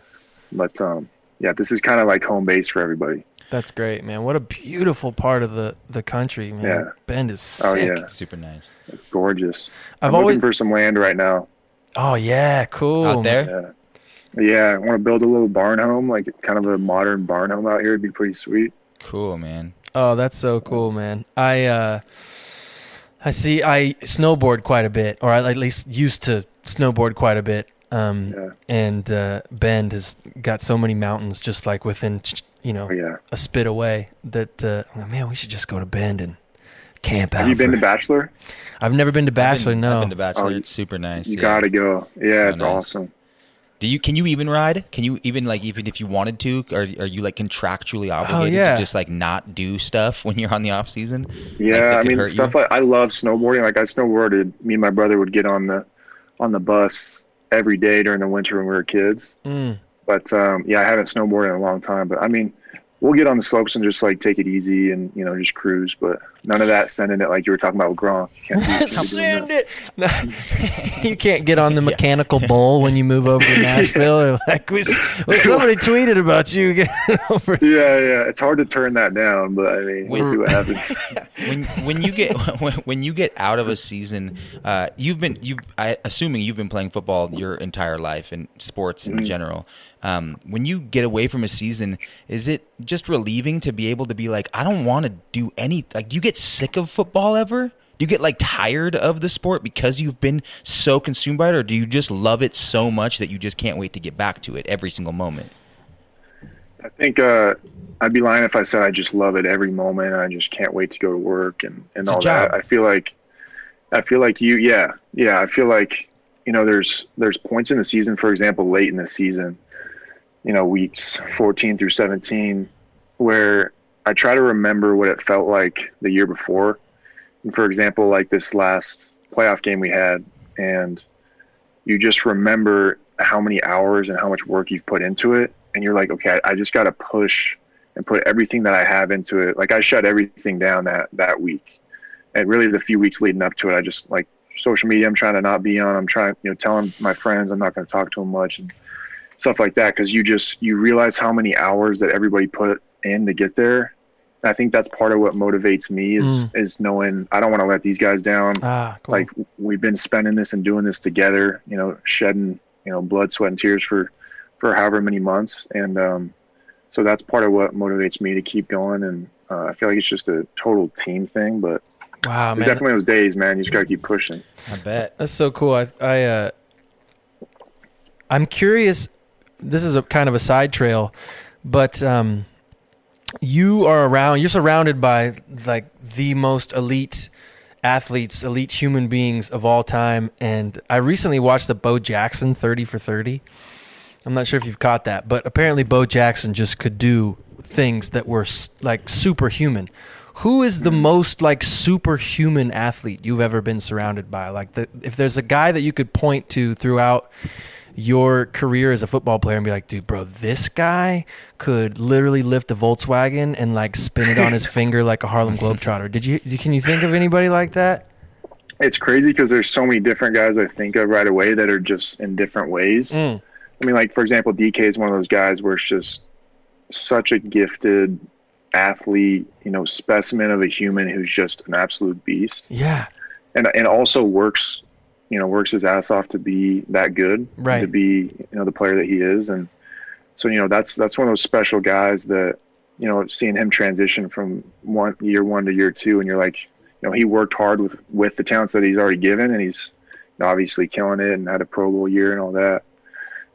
but um, yeah, this is kind of like home base for everybody. that's great, man. What a beautiful part of the the country, man. Yeah. Bend is sick. Oh, yeah. super nice. It's gorgeous. I've I'm always. looking for some land right now. oh yeah, cool. Out there. Yeah, yeah. I want to build a little barn home, like kind of a modern barn home out here. It'd be pretty sweet. Cool, man. Oh, that's so cool, man. I uh I see I snowboard quite a bit or I at least used to snowboard quite a bit. Um Yeah. and uh Bend has got so many mountains just like within you know Oh, yeah. a spit away that uh man, we should just go to Bend and camp out. Have you been to Bachelor? I've never been to Bachelor, I've been, no. I've been to Bachelor. Oh, it's super nice. You yeah. gotta go. Yeah, So it's nice. awesome. Do you? Can you even ride? Can you even like even if you wanted to? Are are you like contractually obligated Oh, yeah. to just like not do stuff when you're on the off season? Yeah, that I mean stuff you? like I love snowboarding. Like I snowboarded. Me and my brother would get on the on the bus every day during the winter when we were kids. Mm. But um, yeah, I haven't snowboarded in a long time. But I mean, we'll get on the slopes and just like take it easy and you know just cruise. But none of that sending it like you were talking about with Gronk. You can't do- can't be doing Send it. No, you can't get on the mechanical bull when you move over to Nashville. Or like, we, well, somebody tweeted about you getting over. Yeah, yeah. It's hard to turn that down, but I mean, we'll see what happens. when when you get when, when you get out of a season, uh, you've been you I assuming you've been playing football your entire life and sports in Mhm. general. Um, when you get away from a season, is it just relieving to be able to be like, I don't want to do any like? Do you get sick of football ever? Do you get like tired of the sport because you've been so consumed by it, or do you just love it so much that you just can't wait to get back to it every single moment? I think uh, I'd be lying if I said I just love it every moment. I just can't wait to go to work and, and It's all that. I feel like, I feel like you, yeah, yeah. I feel like, you know, there's there's points in the season, for example, late in the season, you know, weeks 14 through 17, where I try to remember what it felt like the year before. And for example, like this last playoff game we had, and you just remember how many hours and how much work you've put into it and you're like okay i, I just got to push and put everything that i have into it like i shut everything down that that week and really the few weeks leading up to it i just like social media i'm trying to not be on i'm trying you know telling my friends i'm not going to talk to them much and stuff like that because you just you realize how many hours that everybody put in to get there and i think that's part of what motivates me is is knowing i don't want to let these guys down Ah, cool. like we've been spending this and doing this together you know shedding you know blood sweat and tears for for however many months and um so that's part of what motivates me to keep going and uh, i feel like it's just a total team thing but wow, man, definitely those days man you just gotta keep pushing I bet. That's so cool. I, I, uh, I'm curious. This is a kind of a side trail, but um, you are around. You're surrounded by like the most elite athletes, elite human beings of all time. And I recently watched the Bo Jackson 30 for 30. I'm not sure if you've caught that, but apparently Bo Jackson just could do things that were like superhuman. Who is the most like superhuman athlete you've ever been surrounded by? Like, the, if there's a guy that you could point to throughout your career as a football player and be like, dude, bro, this guy could literally lift a Volkswagen and like spin it on his finger like a Harlem Globetrotter. Did you? Can you think of anybody like that? it's crazy because there's so many different guys i think of right away that are just in different ways Mm. I mean, like for example, DK is one of those guys where it's just such a gifted athlete, you know, specimen of a human who's just an absolute beast, Yeah. and and also works, you know, works his ass off to be that good, Right. To be, you know, the player that he is, and so you know, that's that's one of those special guys that, you know, seeing him transition from one year one to year two, and you're like, you know, he worked hard with with the talents that he's already given, and he's obviously killing it and had a Pro Bowl year and all that.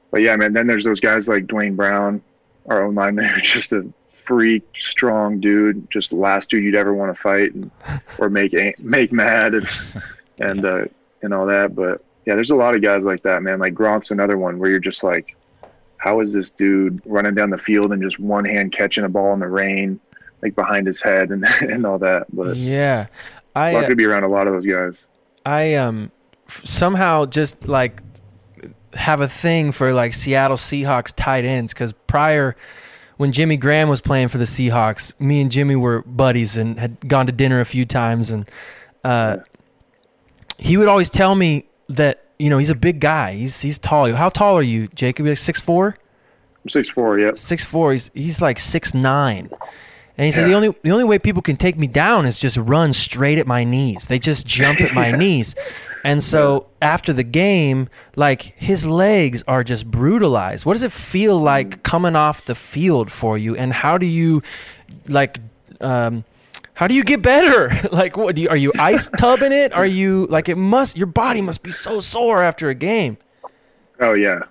But yeah, man, then there's those guys like Duane Brown, our own lineman, just a freak, strong dude, just the last dude you'd ever want to fight and, or make make mad. And and uh, and all that. But yeah, there's a lot of guys like that, man. Like Gronk's another one where you're just like, how is this dude running down the field and just one hand catching a ball in the rain, like behind his head and and all that. But yeah, I lucky to be around a lot of those guys. I um somehow just like have a thing for like Seattle Seahawks tight ends because prior when Jimmy Graham was playing for the Seahawks, me and Jimmy were buddies and had gone to dinner a few times, and uh, he would always tell me that you know he's a big guy. He's he's tall. How tall are you, Jacob? You're like six four. I'm six four. Yep. Six four. He's he's like six nine. And he said the only the only way people can take me down is just run straight at my knees. They just jump at my yeah. knees. And so after the game, like his legs are just brutalized. What does it feel like mm. coming off the field for you? And how do you like um how do you get better? like what do you, are you ice tubbing it? Are you like it must your body must be so sore after a game. Oh yeah.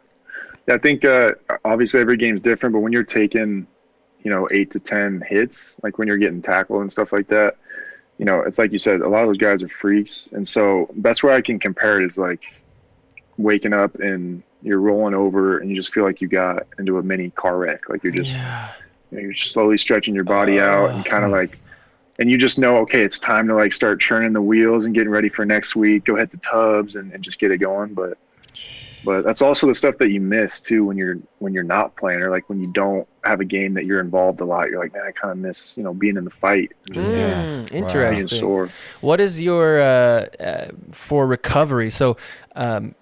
I think uh obviously every game's different, but when you're taking you know, eight to 10 hits, like when you're getting tackled and stuff like that. You know, it's like you said, a lot of those guys are freaks. And so, best way I can compare it is like waking up and you're rolling over and you just feel like you got into a mini car wreck. Like you're just, yeah. you know, you're slowly stretching your body uh, out and kind of like, and you just know, okay, it's time to like start churning the wheels and getting ready for next week, go hit the tubs and, and just get it going. But, but that's also the stuff that you miss too when you're when you're not playing or like when you don't have a game that you're involved a lot. You're like man i kind of miss you know being in the fight. Mm, interesting. What is your uh, uh, for recovery? So um,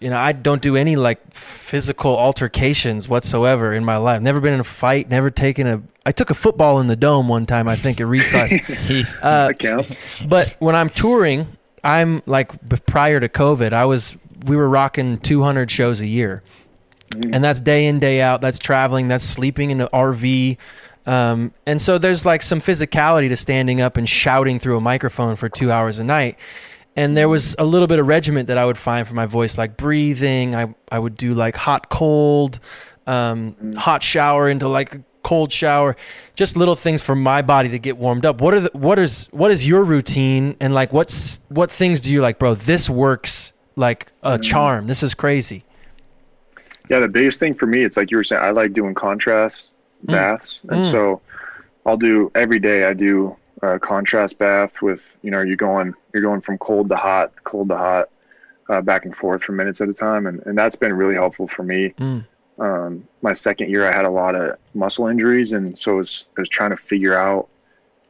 you know i don't do any like physical altercations whatsoever in my life. Never been in a fight never taken a I took a football in the dome one time, I think, at Recess. uh, that counts. But when I'm touring, I'm like prior to COVID, I was we were rocking 200 shows a year, mm. and that's day in day out. That's traveling. That's sleeping in an RV. Um, and so there's like some physicality to standing up and shouting through a microphone for two hours a night. And there was a little bit of regiment that I would find for my voice, like breathing. I I would do like hot cold, um, mm. hot shower into like cold shower, just little things for my body to get warmed up. What are the, what is what is your routine and like what's what things do you like, bro? This works like a mm-hmm. charm. This is crazy. Yeah, the biggest thing for me, it's like you were saying, I like doing contrast mm. baths, and mm. so I'll do every day. I do a contrast bath with you know you're going you're going from cold to hot, cold to hot, uh, back and forth for minutes at a time, and and that's been really helpful for me. Mm. Um, my second year, I had a lot of muscle injuries, and so I was, I was trying to figure out,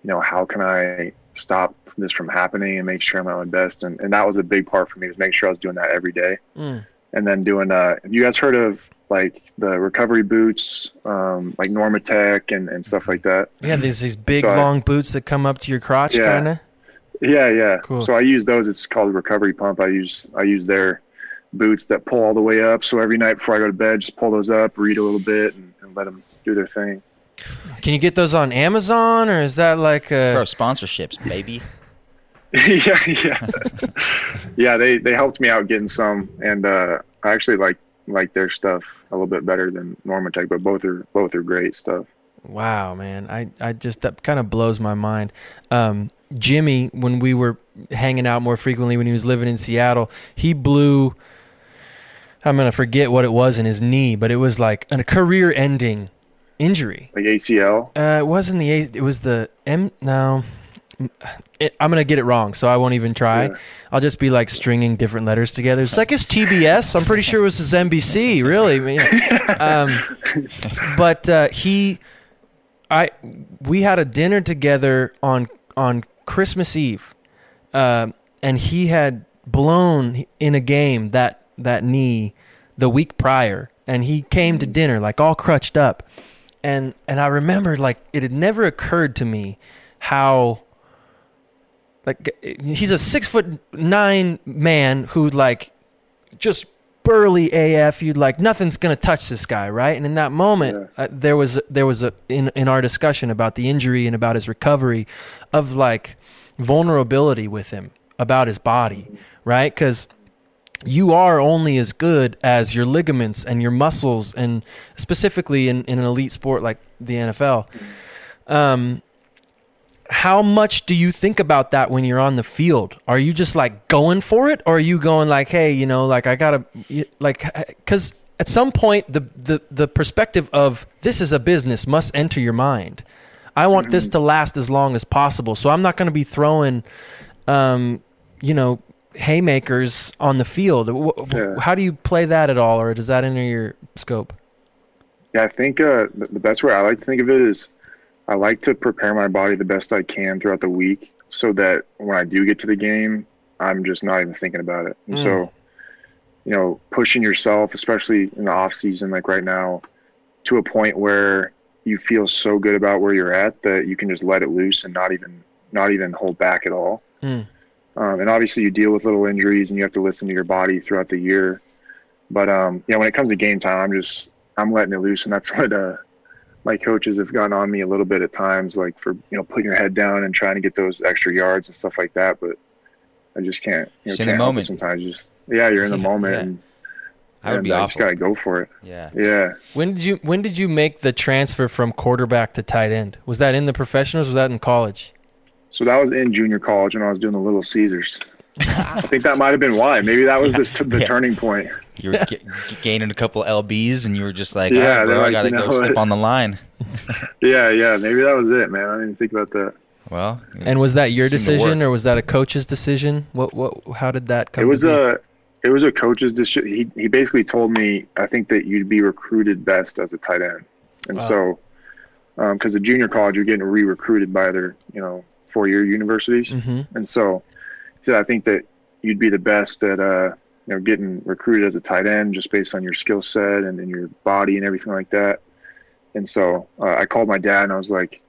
you know, how can I stop this from happening and make sure I'm at my best. And, and that was a big part for me was make sure I was doing that every day. Mm. And then doing, uh, have you guys heard of like the recovery boots, um, like Normatec and, and stuff like that? Yeah. There's these big so long I, boots that come up to your crotch yeah, kind of. Yeah. Yeah. Cool. So I use those. It's called recovery pump. I use, I use their boots that pull all the way up. So every night before I go to bed, just pull those up, read a little bit and, and let them do their thing. Can you get those on Amazon or is that like a Bro, sponsorships, baby? yeah, yeah, yeah. They they helped me out getting some, and uh, I actually like like their stuff a little bit better than Normatec, but both are both are great stuff. Wow, man, I I just that kind of blows my mind. Um, Jimmy, when we were hanging out more frequently when he was living in Seattle, he blew. I'm gonna forget what it was in his knee, but it was like a career-ending injury. Like ACL. Uh, it wasn't the A. It was the M. No, it, I'm gonna get it wrong, so I won't even try. Yeah. I'll just be like stringing different letters together. It's like it's TBS. I'm pretty sure it was his NBC. Really, um, but uh, he, I, we had a dinner together on on Christmas Eve, uh, and he had blown in a game that that knee the week prior, and he came to dinner like all crutched up, and and I remember like it had never occurred to me how like he's a six foot nine man who like just burly AF. You'd like nothing's gonna touch this guy, right? And in that moment, yeah. uh, there was there was a in in our discussion about the injury and about his recovery, of like vulnerability with him about his body, right? Because you are only as good as your ligaments and your muscles, and specifically in, in an elite sport like the NFL. Um, how much do you think about that when you're on the field? Are you just like going for it, or are you going like, hey, you know, like I gotta, like, because at some point the the the perspective of this is a business must enter your mind. I want this to last as long as possible, so I'm not going to be throwing, um, you know, haymakers on the field. Yeah. How do you play that at all, or does that enter your scope? Yeah, I think uh, the the best way I like to think of it is I like to prepare my body the best I can throughout the week so that when I do get to the game, I'm just not even thinking about it. And Mm. so, you know, pushing yourself, especially in the off season, like right now, to a point where you feel so good about where you're at that you can just let it loose and not even not even hold back at all. Mm. Um, and obviously, you deal with little injuries and you have to listen to your body throughout the year. But um, yeah, when it comes to game time, I'm just I'm letting it loose, and that's what uh, my coaches have gotten on me a little bit at times, like for you know putting your head down and trying to get those extra yards and stuff like that. But I just can't. You know, Just in the can't help it moment. Sometimes just yeah, you're in the moment, Yeah. and, That would and be I just gotta go for it. Yeah. Yeah. When did you when did you make the transfer from quarterback to tight end? Was that in the professionals? Was that in college? So that was in junior college when I was doing the Little Caesars. I think that might have been why. Maybe that was this the Yeah. turning point. You were g- gaining a couple lbs, and you were just like, Yeah, "All right, bro, they're I gotta you go know step what? on the line." Yeah, yeah. Maybe that was it, man. I didn't even think about that. Well, And was that your decision, or was that a coach's decision? What what? How did that come? It was to be? a it was a coach's decision. He he basically told me I think that you'd be recruited best as a tight end, and Wow. so um, because the junior college you're getting re-recruited by other you know four year universities, Mhm. and so said I think that you'd be the best at uh you know getting recruited as a tight end just based on your skill set and, and your body and everything like that. And so uh, I called my dad and I was like,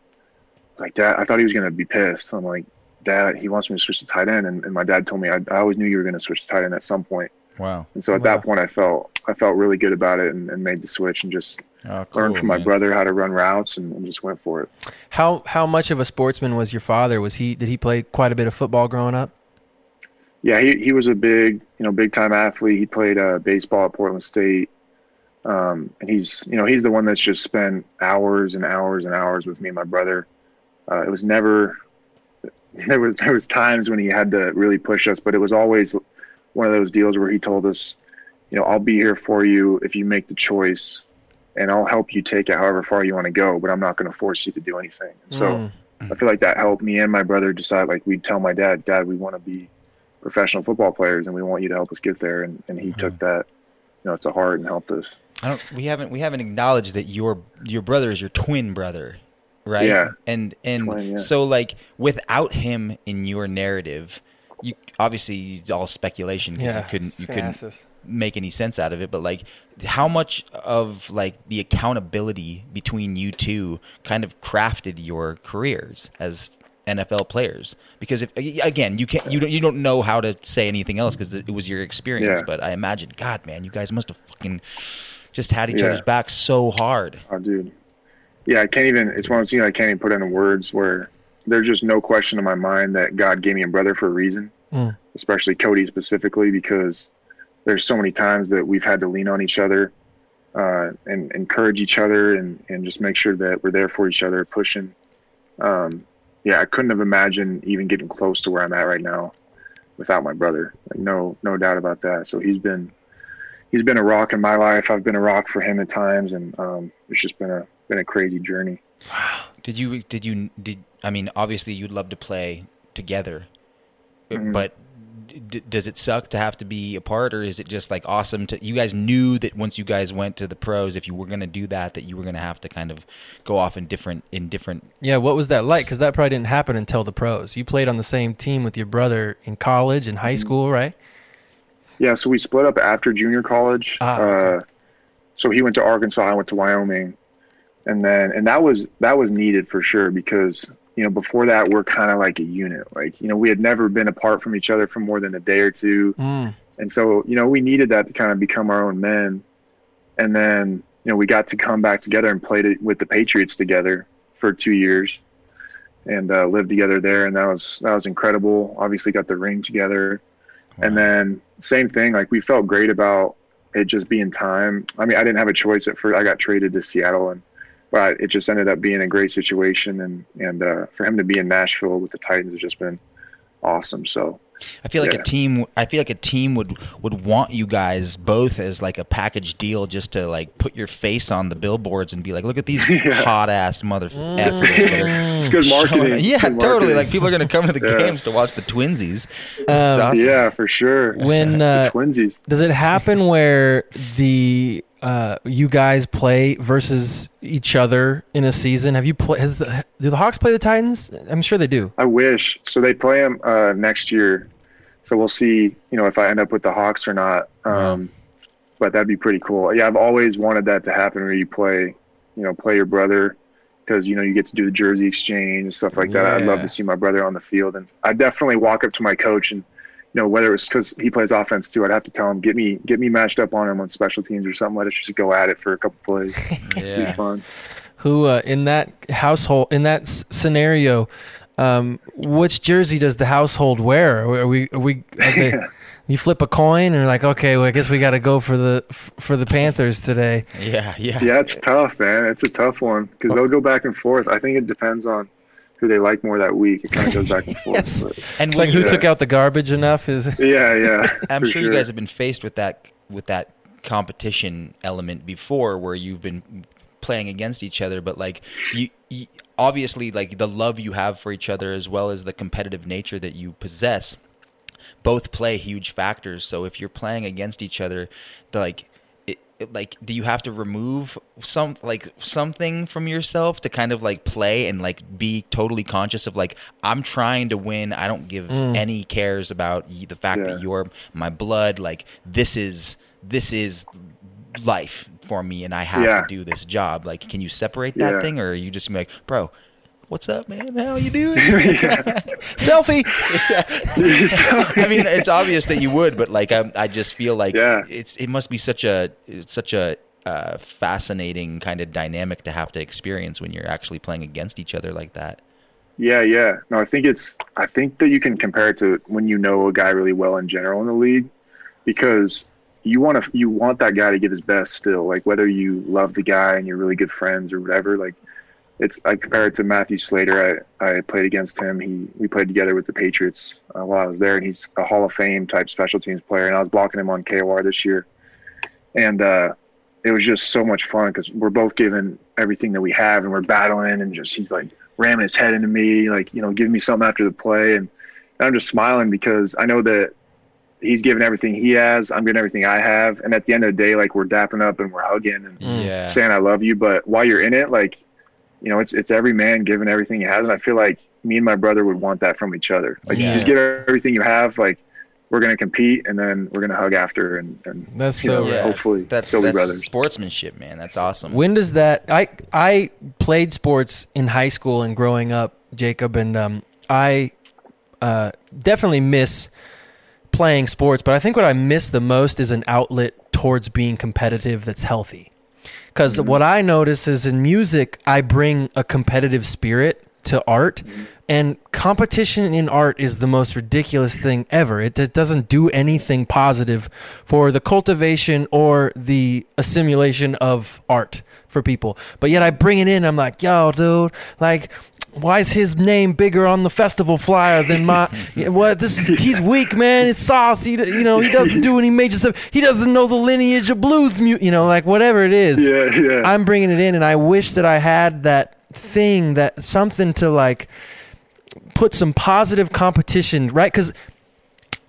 like dad, I thought he was gonna be pissed. I'm like, dad, he wants me to switch to tight end, and, and my dad told me I, I always knew you were gonna switch to tight end at some point. wow. And so at Wow. that point, I felt I felt really good about it and, and made the switch and just Oh, cool, learned from my man. brother how to run routes and, and just went for it. How how much of a sportsman was your father? Was he did he play quite a bit of football growing up? Yeah, he he was a big you know big time athlete. He played uh, baseball at Portland State, um, and he's you know he's the one that's just spent hours and hours and hours with me and my brother. Uh, it was never there was there was times when he had to really push us, but it was always one of those deals where he told us, you know, I'll be here for you if you make the choice, and I'll help you take it however far you want to go, but I'm not going to force you to do anything. So. Mm. I feel like that helped me and my brother decide. Like we'd tell my dad, Dad, we want to be professional football players, and we want you to help us get there. And, and he took that, you know, to heart and helped us. I don't. We haven't. We haven't acknowledged that your your brother is your twin brother, right? Yeah. And and Twin, yeah. so like without him in your narrative, you obviously it's all speculation because Yeah, you couldn't you couldn't ask make any sense out of it. But like, how much of like the accountability between you two kind of crafted your careers as NFL players? Because if again, you can't you don't you don't know how to say anything else because it was your experience. Yeah. But I imagine, God, man, you guys must have fucking just had each Yeah. other's back so hard. Oh, dude. Yeah, I can't even. It's one of those things I can't even put into words. Where there's just no question in my mind that God gave me a brother for a reason, Mm. especially Cody specifically, because there's so many times that we've had to lean on each other uh, and encourage each other and, and just make sure that we're there for each other, pushing. Um, yeah, I couldn't have imagined even getting close to where I'm at right now without my brother. Like, no, no doubt about that. So he's been he's been a rock in my life. I've been a rock for him at times, and um, it's just been a been a crazy journey. Wow. Did you did you did I mean obviously you'd love to play together, Mhm. but d- does it suck to have to be apart, or is it just like awesome to? You guys knew that once you guys went to the pros, if you were going to do that, that you were going to have to kind of go off in different in different. Yeah, what was that like? Because that probably didn't happen until the pros. You played on the same team with your brother in college and high Mm-hmm. school, right? Yeah, so we split up after junior college. Ah, uh, so he went to Arkansas, I went to Wyoming, and then and that was that was needed for sure because you know before that we're kind of like a unit. Like you know we had never been apart from each other for more than a day or two, Mm. and so you know we needed that to kind of become our own men. And then you know we got to come back together and played it with the Patriots together for two years, and uh, lived together there, and that was that was incredible. Obviously got the ring together. And then same thing, like we felt great about it just being time. I mean, I didn't have a choice at first. I got traded to Seattle, and but it just ended up being a great situation, and and uh, for him to be in Nashville with the Titans has just been awesome. So I feel like Yeah. a team. I feel like a team would would want you guys both as like a package deal, just to like put your face on the billboards and be like, "Look at these Yeah. hot ass mother effers." that are it's good marketing. Yeah, Good totally. marketing. Like people are gonna come to the Yeah. games to watch the twinsies. Um, awesome. yeah, for sure. When uh, the twinsies. does it happen where the uh, you guys play versus each other in a season? Have you play? Has the, do the Hawks play the Titans? I'm sure they do. I wish. So they play them uh, next year. So we'll see, you know, if I end up with the Hawks or not. Um, But that'd be pretty cool. Yeah, I've always wanted that to happen where you play, you know, play your brother because, you know, you get to do the jersey exchange and stuff like that. I'd love to see my brother on the field. And I definitely walk up to my coach and, you know, whether it was because he plays offense too, I'd have to tell him, get me, get me matched up on him on special teams or something. Let us just go at it for a couple plays. It'd be Yeah. fun. Who uh, in that household in that s- scenario? Um, which jersey does the household wear? Are we? Are we? Okay, you flip a coin and you're like, okay, well, I guess we got to go for the f- for the Panthers today. Yeah, yeah. Yeah, it's tough, man. It's a tough one because they'll go back and forth. I think it depends on who they like more that week. It kind of goes back and forth. Yes. but- And It's like who you- took out the garbage enough is. yeah, yeah. I'm for sure, you guys have been faced with that with that competition element before, where you've been playing against each other. But like you, you, obviously, like the love you have for each other, as well as the competitive nature that you possess, both play huge factors. So if you're playing against each other, the, like. Like do you have to remove some like something from yourself to kind of like play and like be totally conscious of like i'm trying to win. I don't give mm. any cares about the fact that you're my blood. Like this is this is life for me and i have Yeah. to do this job. Like can you separate that Yeah. thing or are you just like bro what's up man how you doing Selfie. I mean, it's obvious that you would, but like, I, I just feel like Yeah. it's it must be such a it's such a uh, fascinating kind of dynamic to have to experience when you're actually playing against each other like that. Yeah, yeah. No, I think it's. I think that you can compare it to when you know a guy really well in general in the league, because you want to you want that guy to give his best still. Like whether you love the guy and you're really good friends or whatever. Like it's. I compare it to Matthew Slater. I I played against him. He we played together with the Patriots uh, while I was there, and he's a Hall of Fame type special teams player. And I was blocking him on KOR this year, and uh, it was just so much fun because we're both giving everything that we have, and we're battling, and just he's like ramming his head into me, like you know, giving me something after the play, and I'm just smiling because I know that he's giving everything he has, I'm giving everything I have, and at the end of the day, like we're dapping up and we're hugging and Mm. Yeah, saying I love you, but while you're in it, like you know, it's it's every man giving everything he has, and I feel like me and my brother would want that from each other. Like Yeah. you just give everything you have, like we're gonna compete, and then we're gonna hug after, and and That's so know, yeah. hopefully that's still be that's brothers. sportsmanship, man. That's awesome. When does that? I I played sports in high school and growing up, Jacob, and um, I uh, definitely miss playing sports. But I think what I miss the most is an outlet towards being competitive that's healthy. Because mm-hmm. what I notice is in music, I bring a competitive spirit to art. Mm-hmm. And competition in art is the most ridiculous thing ever. It, it doesn't do anything positive for the cultivation or the assimilation of art for people. But yet I bring it in. I'm like, yo, dude, like, why is his name bigger on the festival flyer than my? Yeah, what? This is he's weak, man. It's saucy. He, you know, he doesn't do any major stuff. He doesn't know the lineage of blues, mu- you know, like whatever it is. Yeah, yeah. I'm bringing it in, and I wish that I had that thing, that something to like put some positive competition, right? Because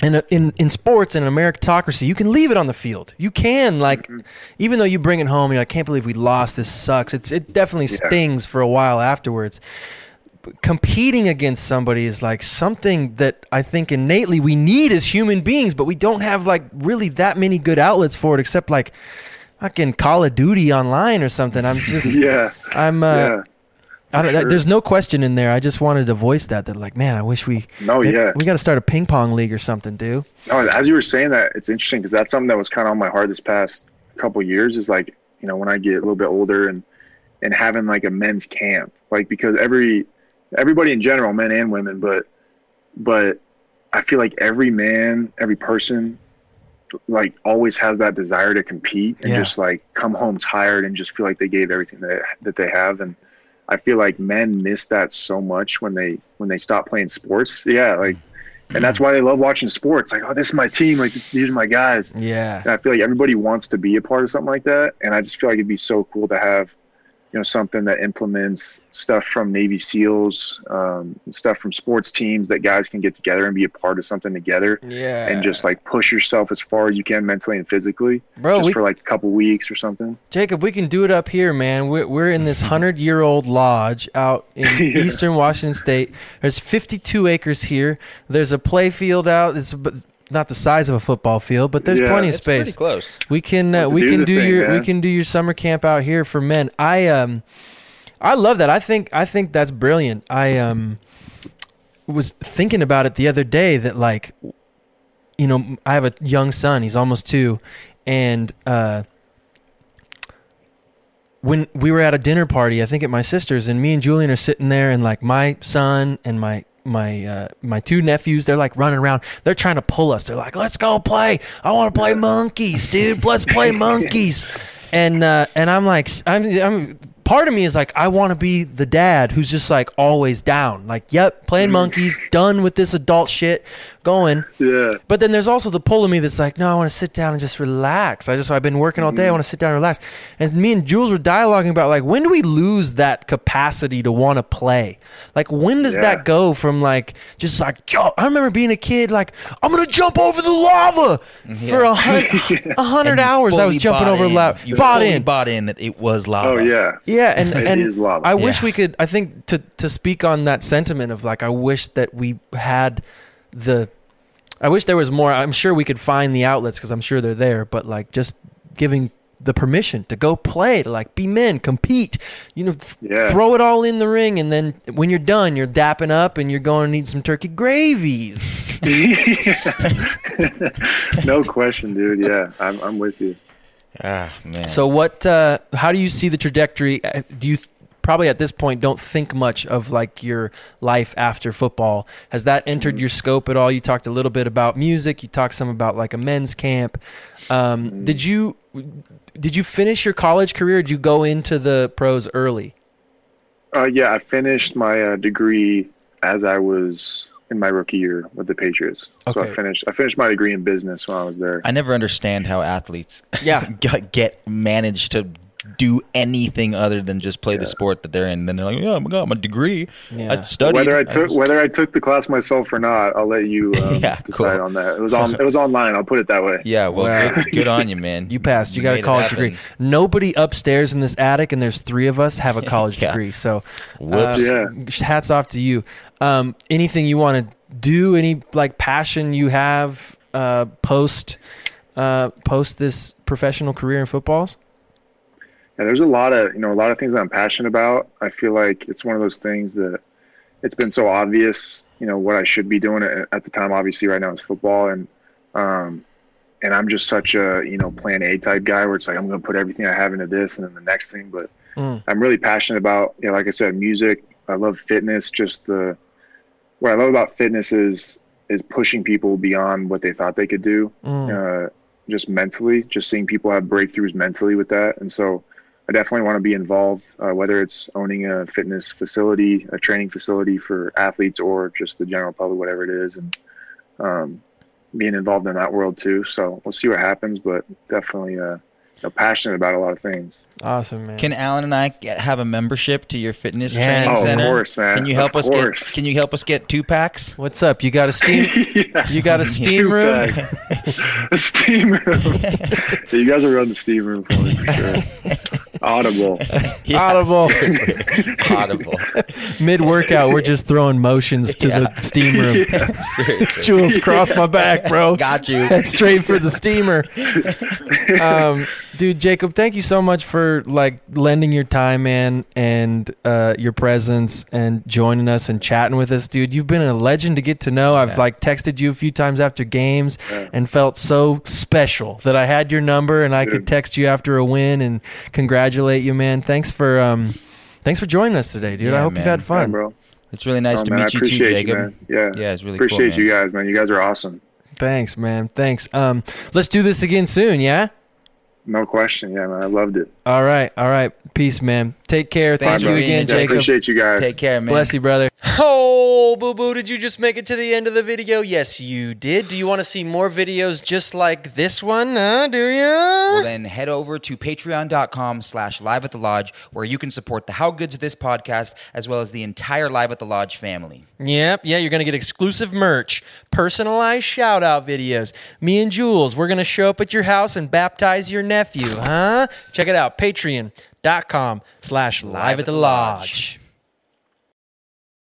in, a, in in sports and in meritocracy, you can leave it on the field. You can like, mm-hmm. even though you bring it home, you're like, I can't believe we lost. This sucks. It's it definitely Yeah. stings for a while afterwards. Competing against somebody is like something that I think innately we need as human beings, but we don't have like really that many good outlets for it, except like fucking Call of Duty online or something. I'm just, yeah, I'm, uh, yeah. I don't, sure. there's no question in there. I just wanted to voice that. That like, man, I wish we. No, yeah. We got to start a ping pong league or something, dude. No, as you were saying that, it's interesting because that's something that was kind of on my heart this past couple years. Is like, you know, when I get a little bit older and and having like a men's camp, like because every everybody in general, men and women, but but I feel like every man, every person like always has that desire to compete and Yeah. just like come home tired and just feel like they gave everything that that they have and I feel like men miss that so much when they when they stop playing sports. Yeah, like and that's why they love watching sports. Like, oh, this is my team. Like, this, these are my guys. Yeah. And I feel like everybody wants to be a part of something like that. And I just feel like it'd be so cool to have, you know, something that implements stuff from Navy SEALs, um, stuff from sports teams that guys can get together and be a part of something together Yeah. and just like push yourself as far as you can mentally and physically, Bro, just we, for like a couple weeks or something. Jacob, we can do it up here, man. We're, we're in this 100 year old lodge out in Yeah. eastern Washington State. There's 52 acres here. There's a play field out. It's not the size of a football field, but there's Yeah. plenty of It's pretty space. close. We can uh, we do can do thing, your we can do your summer camp out here for men. I um I love that. I think I think that's brilliant. I um was thinking about it the other day that like you know I have a young son. He's almost two, and uh when we were at a dinner party, I think at my sister's, and me and Julian are sitting there, and like my son and my my uh, my two nephews, they're like running around. They're trying to pull us. They're like, "Let's go play! I want to play monkeys, dude. Let's play monkeys." And uh, and I'm like, I'm, I'm part of me is like, I want to be the dad who's just like always down. Like, yep, playing monkeys, done with this adult shit, going. Yeah. But then there's also the pull of me that's like, no, I want to sit down and just relax. I just I've been working all day. I mm-hmm. want to sit down and relax. And me and Jules were dialoguing about like when do we lose that capacity to want to play? Like when does Yeah. that go from like just like yo? I remember being a kid like I'm gonna jump over the lava mm-hmm. for a hundred a hundred hours. I was jumping over in. lava. You Bought fully in. Bought in that it was lava. Oh yeah. Yeah, and It and is lava. I wish Yeah. we could. I think to to speak on that sentiment of like, I wish that we had the. I wish there was more. I'm sure we could find the outlets because I'm sure they're there. But like, just giving the permission to go play, to like be men, compete. You know, th- Yeah. throw it all in the ring, and then when you're done, you're dapping up, and you're going to need some turkey gravies. no question, dude. Yeah, I'm, I'm with you. Ah man. So what? Uh, how do you see the trajectory? Uh, Do you th- probably at this point don't think much of like your life after football? Has that entered your scope at all? You talked a little bit about music. You talked some about like a men's camp. Um, Did you did you finish your college career? Or did you go into the pros early? Uh, yeah, I finished my uh, degree as I was in my rookie year with the Patriots. So Okay. I finished. I finished my degree in business when I was there. I never understand how athletes Yeah. get, get manage to do anything other than just play the sport that they're in. Then they're like, "Yeah, I got my degree. Yeah. I studied." whether I took was- whether I took the class myself or not, I'll let you um, Yeah, decide cool. on that. It was on. It was online. I'll put it that way. yeah, well, Wow. good, good on you, man. You passed. You got a college degree. Nobody upstairs in this attic, and there's three of us have a college Yeah. degree. So, Whoops. uh, hats off to you. Um, anything you want to do? Any like passion you have uh, post uh, post this professional career in footballs? And there's a lot of you know a lot of things that I'm passionate about. I feel like it's one of those things that it's been so obvious. You know what I should be doing at, at the time. Obviously, right now it's football, and um, and I'm just such a you know plan A type guy where it's like I'm going to put everything I have into this and then the next thing. But Mm. I'm really passionate about you know like I said, music. I love fitness. Just the what I love about fitness is is pushing people beyond what they thought they could do Mm. uh, just mentally, just seeing people have breakthroughs mentally with that. And so I definitely want to be involved, uh, whether it's owning a fitness facility, a training facility for athletes, or just the general public, whatever it is, and um, being involved in that world too. So we'll see what happens, but definitely uh, you know, passionate about a lot of things. Awesome, man. Can Alan and I get, have a membership to your fitness Yeah. training Oh, of center? course, man. Can you help Of us course. get? Can you help us get two packs? What's up? You got a steam? yeah. You got a steam room? A steam room. you guys are running the steam room for me for sure. Audible. Yeah, Audible. Audible. Mid workout, we're just throwing motions to Yeah. the steam room. Seriously. Jules, cross my back, bro. Got you. That's straight for the steamer. Um, dude, Jacob, thank you so much for like lending your time, man, and uh, your presence and joining us and chatting with us, dude. You've been a legend to get to know. I've Yeah. like texted you a few times after games Yeah. and felt so special that I had your number and I could text you after a win and congratulate you, man. Thanks for um, thanks for joining us today, dude. I Yeah, hope you've man. had Yeah, fun. bro. It's really nice Oh, to man, I meet you too, appreciate Jacob. man. Yeah. Yeah, it's really appreciate cool. you guys, man. You guys are awesome. Thanks, man. Thanks. Um, let's do this again soon. Yeah. No question. Yeah, man. I loved it. All right. All right. Peace, man. Take care. Thanks Thank you for again, being Yeah, I Jacob. appreciate you guys. Take care, man. Bless you, brother. Oh, boo boo, did you just make it to the end of the video? Yes, you did. Do you want to see more videos just like this one? Huh? Do you? Well, then head over to patreon.com slash live at the lodge where you can support the How Good's of This podcast as well as the entire Live at the Lodge family. Yep. Yeah, you're going to get exclusive merch, personalized shout out videos. Me and Jules, we're going to show up at your house and baptize your nephew, huh? Check it out. Patreon.com slash live at the lodge.